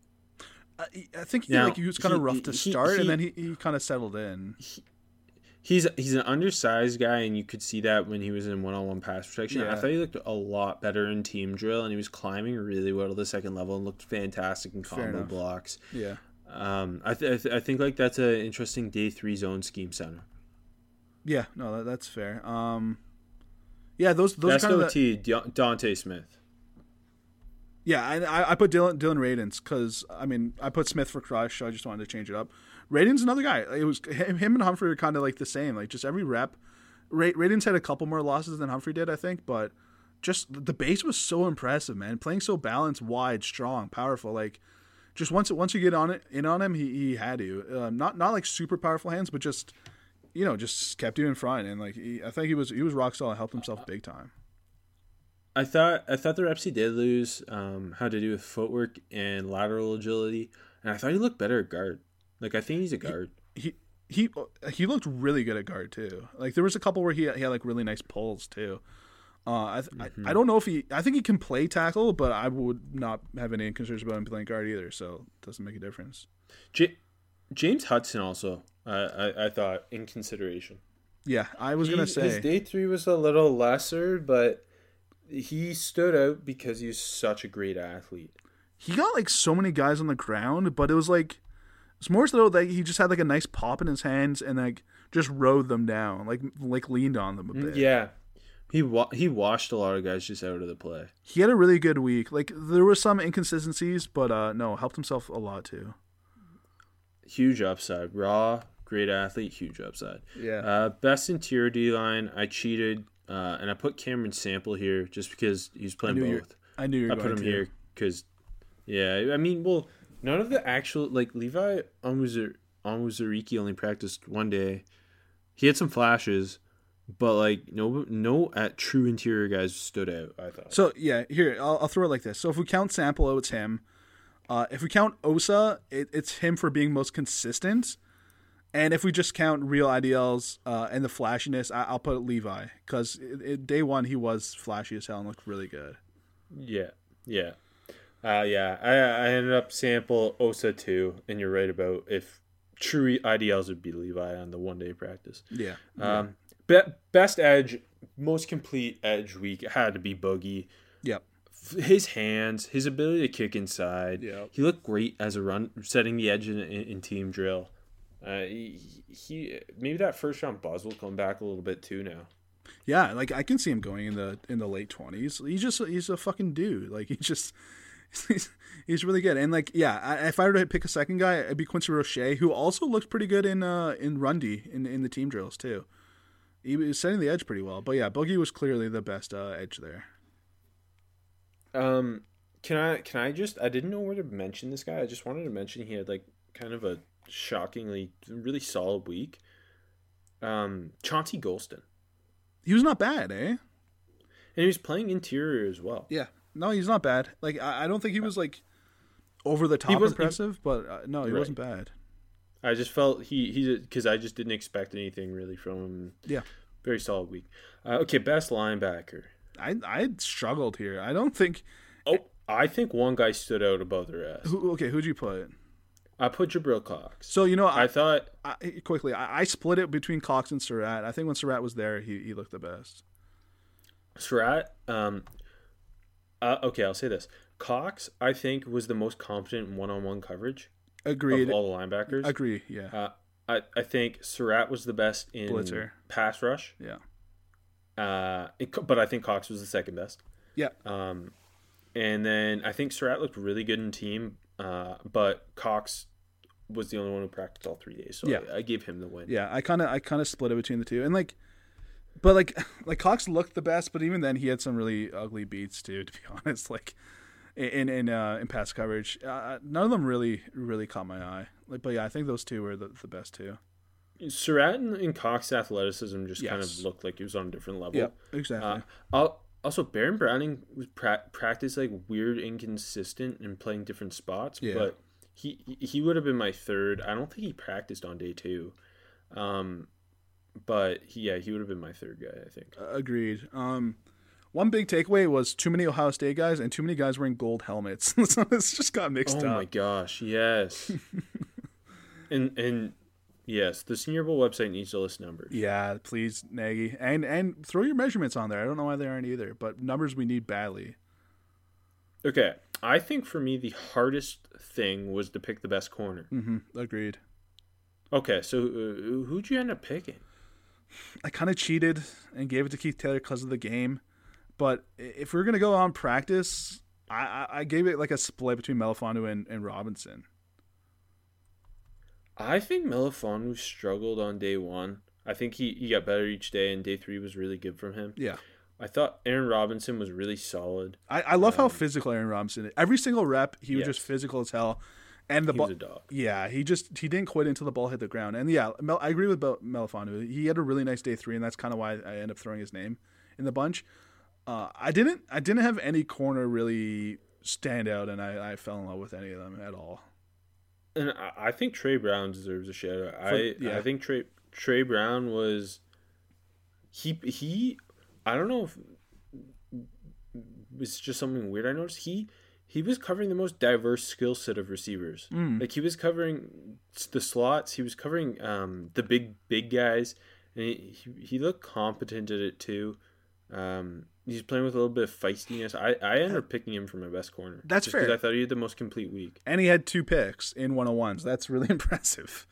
I, I think he, Now, like he was kind of rough to he- start, he- and then he, he kind of settled in. He's he's an undersized guy, and you could see that when he was in one on one pass protection. I thought he looked a lot better in team drill, and he was climbing really well to the second level and looked fantastic in combo blocks. Yeah, Um, I, th- I, th- I think like that's an interesting day three zone scheme center. yeah, no, that, that's fair. Um, yeah, those those Best kind of OT, Da- D'Ante Smith. yeah. I, I I put Dillon Dillon Radunz because I mean I put Smith for crush. So I just wanted to change it up. Radunz another guy. It was him, him and Humphrey are kind of like the same. Like just every rep. Ra- Radunz had a couple more losses than Humphrey did, I think, but just the base was so impressive, man. Playing so balanced, wide, strong, powerful. Like just once once you get on it in on him, he, he had you. Um, not not like super powerful hands, but just you know just kept you in front. And like he, I think he was he was rock solid, helped himself big time. I thought I thought the reps he did lose um, had to do with footwork and lateral agility, and I thought he looked better at guard. Like I think he's a guard. He he he looked really good at guard too. Like there was a couple where he he had like really nice pulls too. Uh, I, mm-hmm. I, I don't know if he I think he can play tackle, but I would not have any concerns about him playing guard either. So it doesn't make a difference. J- James Hudson also uh, I I thought in consideration. Yeah, I was he, gonna say his day three was a little lesser, but he stood out because he's such a great athlete. He got like so many guys on the ground, but it was like it's more so that he just had like a nice pop in his hands and like just rode them down, like like leaned on them a bit. Yeah, he wa- he washed a lot of guys just out of the play. He had a really good week. Like there were some inconsistencies, but uh no, helped himself a lot too. Huge upside, raw, great athlete, huge upside. Yeah. Uh, best interior D line. I cheated, uh, and I put Cameron Sample here just because he's playing I both. I knew you were I put him to. here because, yeah. I mean, well, none of the actual like Levi Onwuzurike only practiced one day. He had some flashes, but like no no at true interior guys stood out. I thought. So yeah, here I'll, I'll throw it like this. So if we count Sample, oh, it's him. Uh, if we count Osa, it, it's him for being most consistent. And if we just count real IDLs uh, and the flashiness, I, I'll put Levi because day one he was flashy as hell and looked really good. Yeah, yeah, uh, yeah. I I ended up sample Osa too, and you're right about if true IDLs would be Levi on the one day practice. Yeah. Um, be, best edge, most complete edge week had to be Boogie. Yep. His hands, his ability to kick inside. Yep. He looked great as a run, setting the edge in, in, in team drill. Uh, he, he maybe that first round buzz will come back a little bit too now. Yeah, like I can see him going in the in the late twenties. He's just he's a fucking dude. Like he just he's, he's really good. And like yeah, I, if I were to pick a second guy, it'd be Quincy Roche, who also looked pretty good in uh in Rundy in in the team drills too. He was setting the edge pretty well. But yeah, Boogie was clearly the best uh, edge there. Um, can I can I just I didn't know where to mention this guy. I just wanted to mention he had like kind of a shockingly really solid week. Um, Chauncey Golston, He was not bad, eh? and he was playing interior as well. Yeah. No, he's not bad. Like I, I don't think he was like over the top wasn't- he- impressive, but uh, no, he Right. wasn't bad. I just felt he he because I just didn't expect anything really from him. Yeah. Very solid week. Uh, okay, best linebacker. I I struggled here. I don't think. Oh, I think one guy stood out above the rest. Who, okay, who'd you put? I put Jabril Cox. So you know, I thought I, quickly, I, I split it between Cox and Surratt. I think when Surratt was there, he, he looked the best. Surratt, um, uh, okay, I'll say this. Cox, I think, was the most competent in one-on-one coverage Agreed. of all the linebackers. Agree. Yeah. Uh, I, I think Surratt was the best in Blitzer. pass rush. yeah. Uh, it, but I think Cox was the second best. Yeah. Um, and then I think Surratt looked really good in team, uh, but Cox was the only one who practiced all three days. So Yeah. I, I gave him the win. Yeah. I kind of I kind of split it between the two, and like, but like like Cox looked the best, but even then he had some really ugly beats too. To be honest, like in in uh, in pass coverage, uh, none of them really really caught my eye. Like, but yeah, I think those two were the, the best two. Surratt and, and Cox athleticism just kind of looked like he was on a different level. Yeah, exactly. Uh, also, Baron Browning was pra- practiced like weird, inconsistent, and playing different spots. Yeah. But he he would have been my third. I don't think he practiced on day two. Um, but he, yeah, he would have been my third guy. I think. Agreed. Um, one big takeaway was too many Ohio State guys and too many guys wearing gold helmets. so it's just got mixed oh up. Oh my gosh! Yes. and and yes, the Senior Bowl website needs to list numbers. Yeah, please, Nagy, and and throw your measurements on there. I don't know why they aren't either, but numbers we need badly. Okay, I think for me the hardest thing was to pick the best corner. Mm-hmm. Agreed. Okay, so uh, who'd you end up picking? I kind of cheated and gave it to Keith Taylor because of the game, but if we're gonna go on practice, I I, gave it like a split between Melifonwu and, and Robinson. I think Melifonwu struggled on day one. I think he, he got better each day, and day three was really good from him. Yeah. I thought Aaron Robinson was really solid. I, I love how um, physical Aaron Robinson is. Every single rep, he was just physical as hell. And the ball, dog. yeah, he just he didn't quit until the ball hit the ground. And yeah, Mel, I agree with Bel- Melifonwu. He had a really nice day three, and that's kind of why I end up throwing his name in the bunch. Uh, I didn't I didn't have any corner really stand out, and I, I fell in love with any of them at all. And I, think Tre Brown deserves a shout out. I yeah. I think Trey Tre Brown was he he I don't know if it's just something weird I noticed. He he was covering the most diverse skill set of receivers. Mm. Like he was covering the slots, he was covering um the big big guys and he he, he looked competent at it too. Um he's playing with a little bit of feistiness. I I ended up picking him for my best corner. That's fair. I thought he had the most complete week. And he had two picks in 101s. That's really impressive.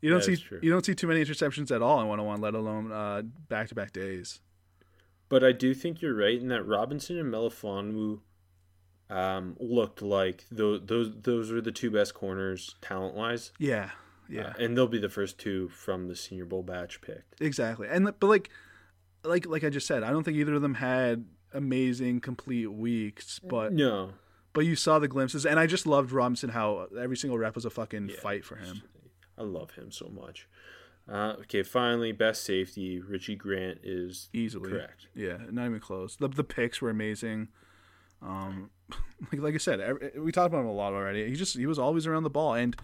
You don't That see true. you don't see too many interceptions at all in 101, let alone uh, back-to-back days. But I do think you're right in that Robinson and Melifonwu um, looked like those those those were the two best corners talent wise. Yeah, yeah. Uh, and they'll be the first two from the Senior Bowl batch picked. Exactly. And but like like like I just said, I don't think either of them had amazing complete weeks, but No, but you saw the glimpses and I just loved Robinson how every single rep was a fucking fight for him. I love him so much. Uh, okay, finally, best safety. Richie Grant is Easily. correct. Yeah, not even close. The the picks were amazing. Um like like I said, every, we talked about him a lot already. He just he was always around the ball and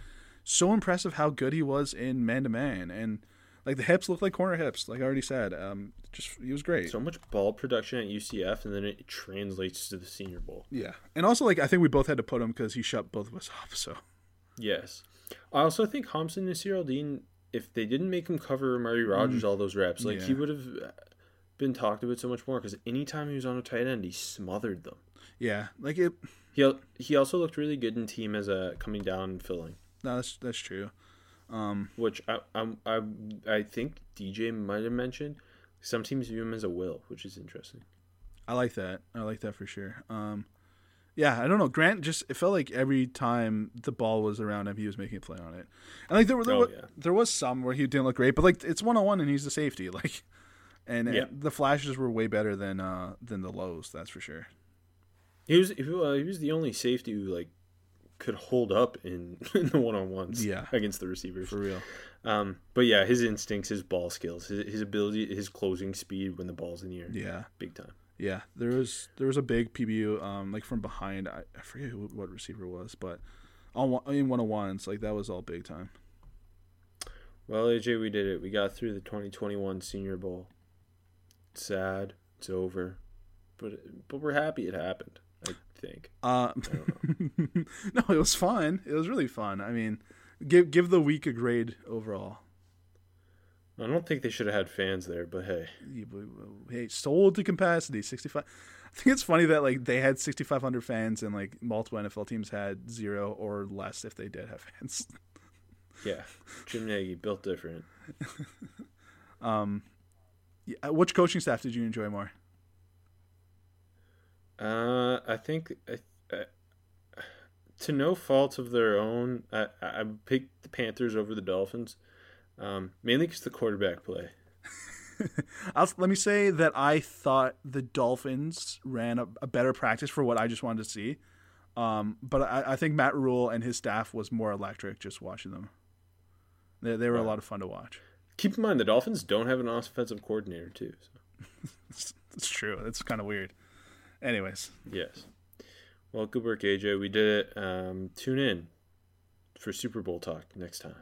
so impressive how good he was in man to man and like the hips looked like corner hips, like I already said. Um just he was great. So much ball production at UCF, and then it translates to the Senior Bowl. Yeah, and also like I think we both had to put him because he shut both of us up. So Yes. I also think Hamsah Nasirildeen, if they didn't make him cover Murray Rogers all those reps, like he Mm. Would have been talked about so much more because anytime he was on a tight end, he smothered them. Yeah, like it. He he also looked really good in team as a coming down and filling, No, that's that's true. Um, which I I I, I think DJ might have mentioned. Some teams view him as a will, which is interesting. I like that. I like that for sure. Um, yeah, I don't know. Grant just it felt like every time the ball was around him, he was making a play on it. And like there were there, Oh, was, yeah. there was some where he didn't look great, but like it's one on one and he's the safety. Like, and, Yeah. and the flashes were way better than uh than the lows. That's for sure. He was he, uh, he was the only safety who like could hold up in, in the one on ones Yeah. against the receivers. For real. Um, but yeah, his instincts, his ball skills, his, his ability, his closing speed when the ball's in the air. Yeah. big time. Yeah, there was there was a big PBU um like from behind. I, I forget who, what receiver it was, but on one, in one on ones like that was all big time. Well, AJ, we did it. We got through the 2021 Senior Bowl. Sad. It's over. But but we're happy it happened. Think. Uh, no, it was fun. It was really fun. I mean, give give the week a grade overall. I don't think they should have had fans there, but hey. Hey, sold to capacity, sixty five. I think it's funny that like they had sixty five hundred fans and like multiple NFL teams had zero or less if they did have fans. Yeah, Jim Nagy built different. Um, yeah, which coaching staff did you enjoy more? Uh, I think I, I, to no fault of their own, I, I picked the Panthers over the Dolphins, um, mainly because the quarterback play. I'll, let me say that I thought the Dolphins ran a, a better practice for what I just wanted to see. Um, but I, I think Matt Rhule and his staff was more electric just watching them. They, they were a lot of fun to watch. Keep in mind the Dolphins don't have an offensive coordinator too. So. It's, it's true. It's kind of weird. Anyways, Yes. Well, good work, AJ. We did it. Um, tune in for Super Bowl talk next time.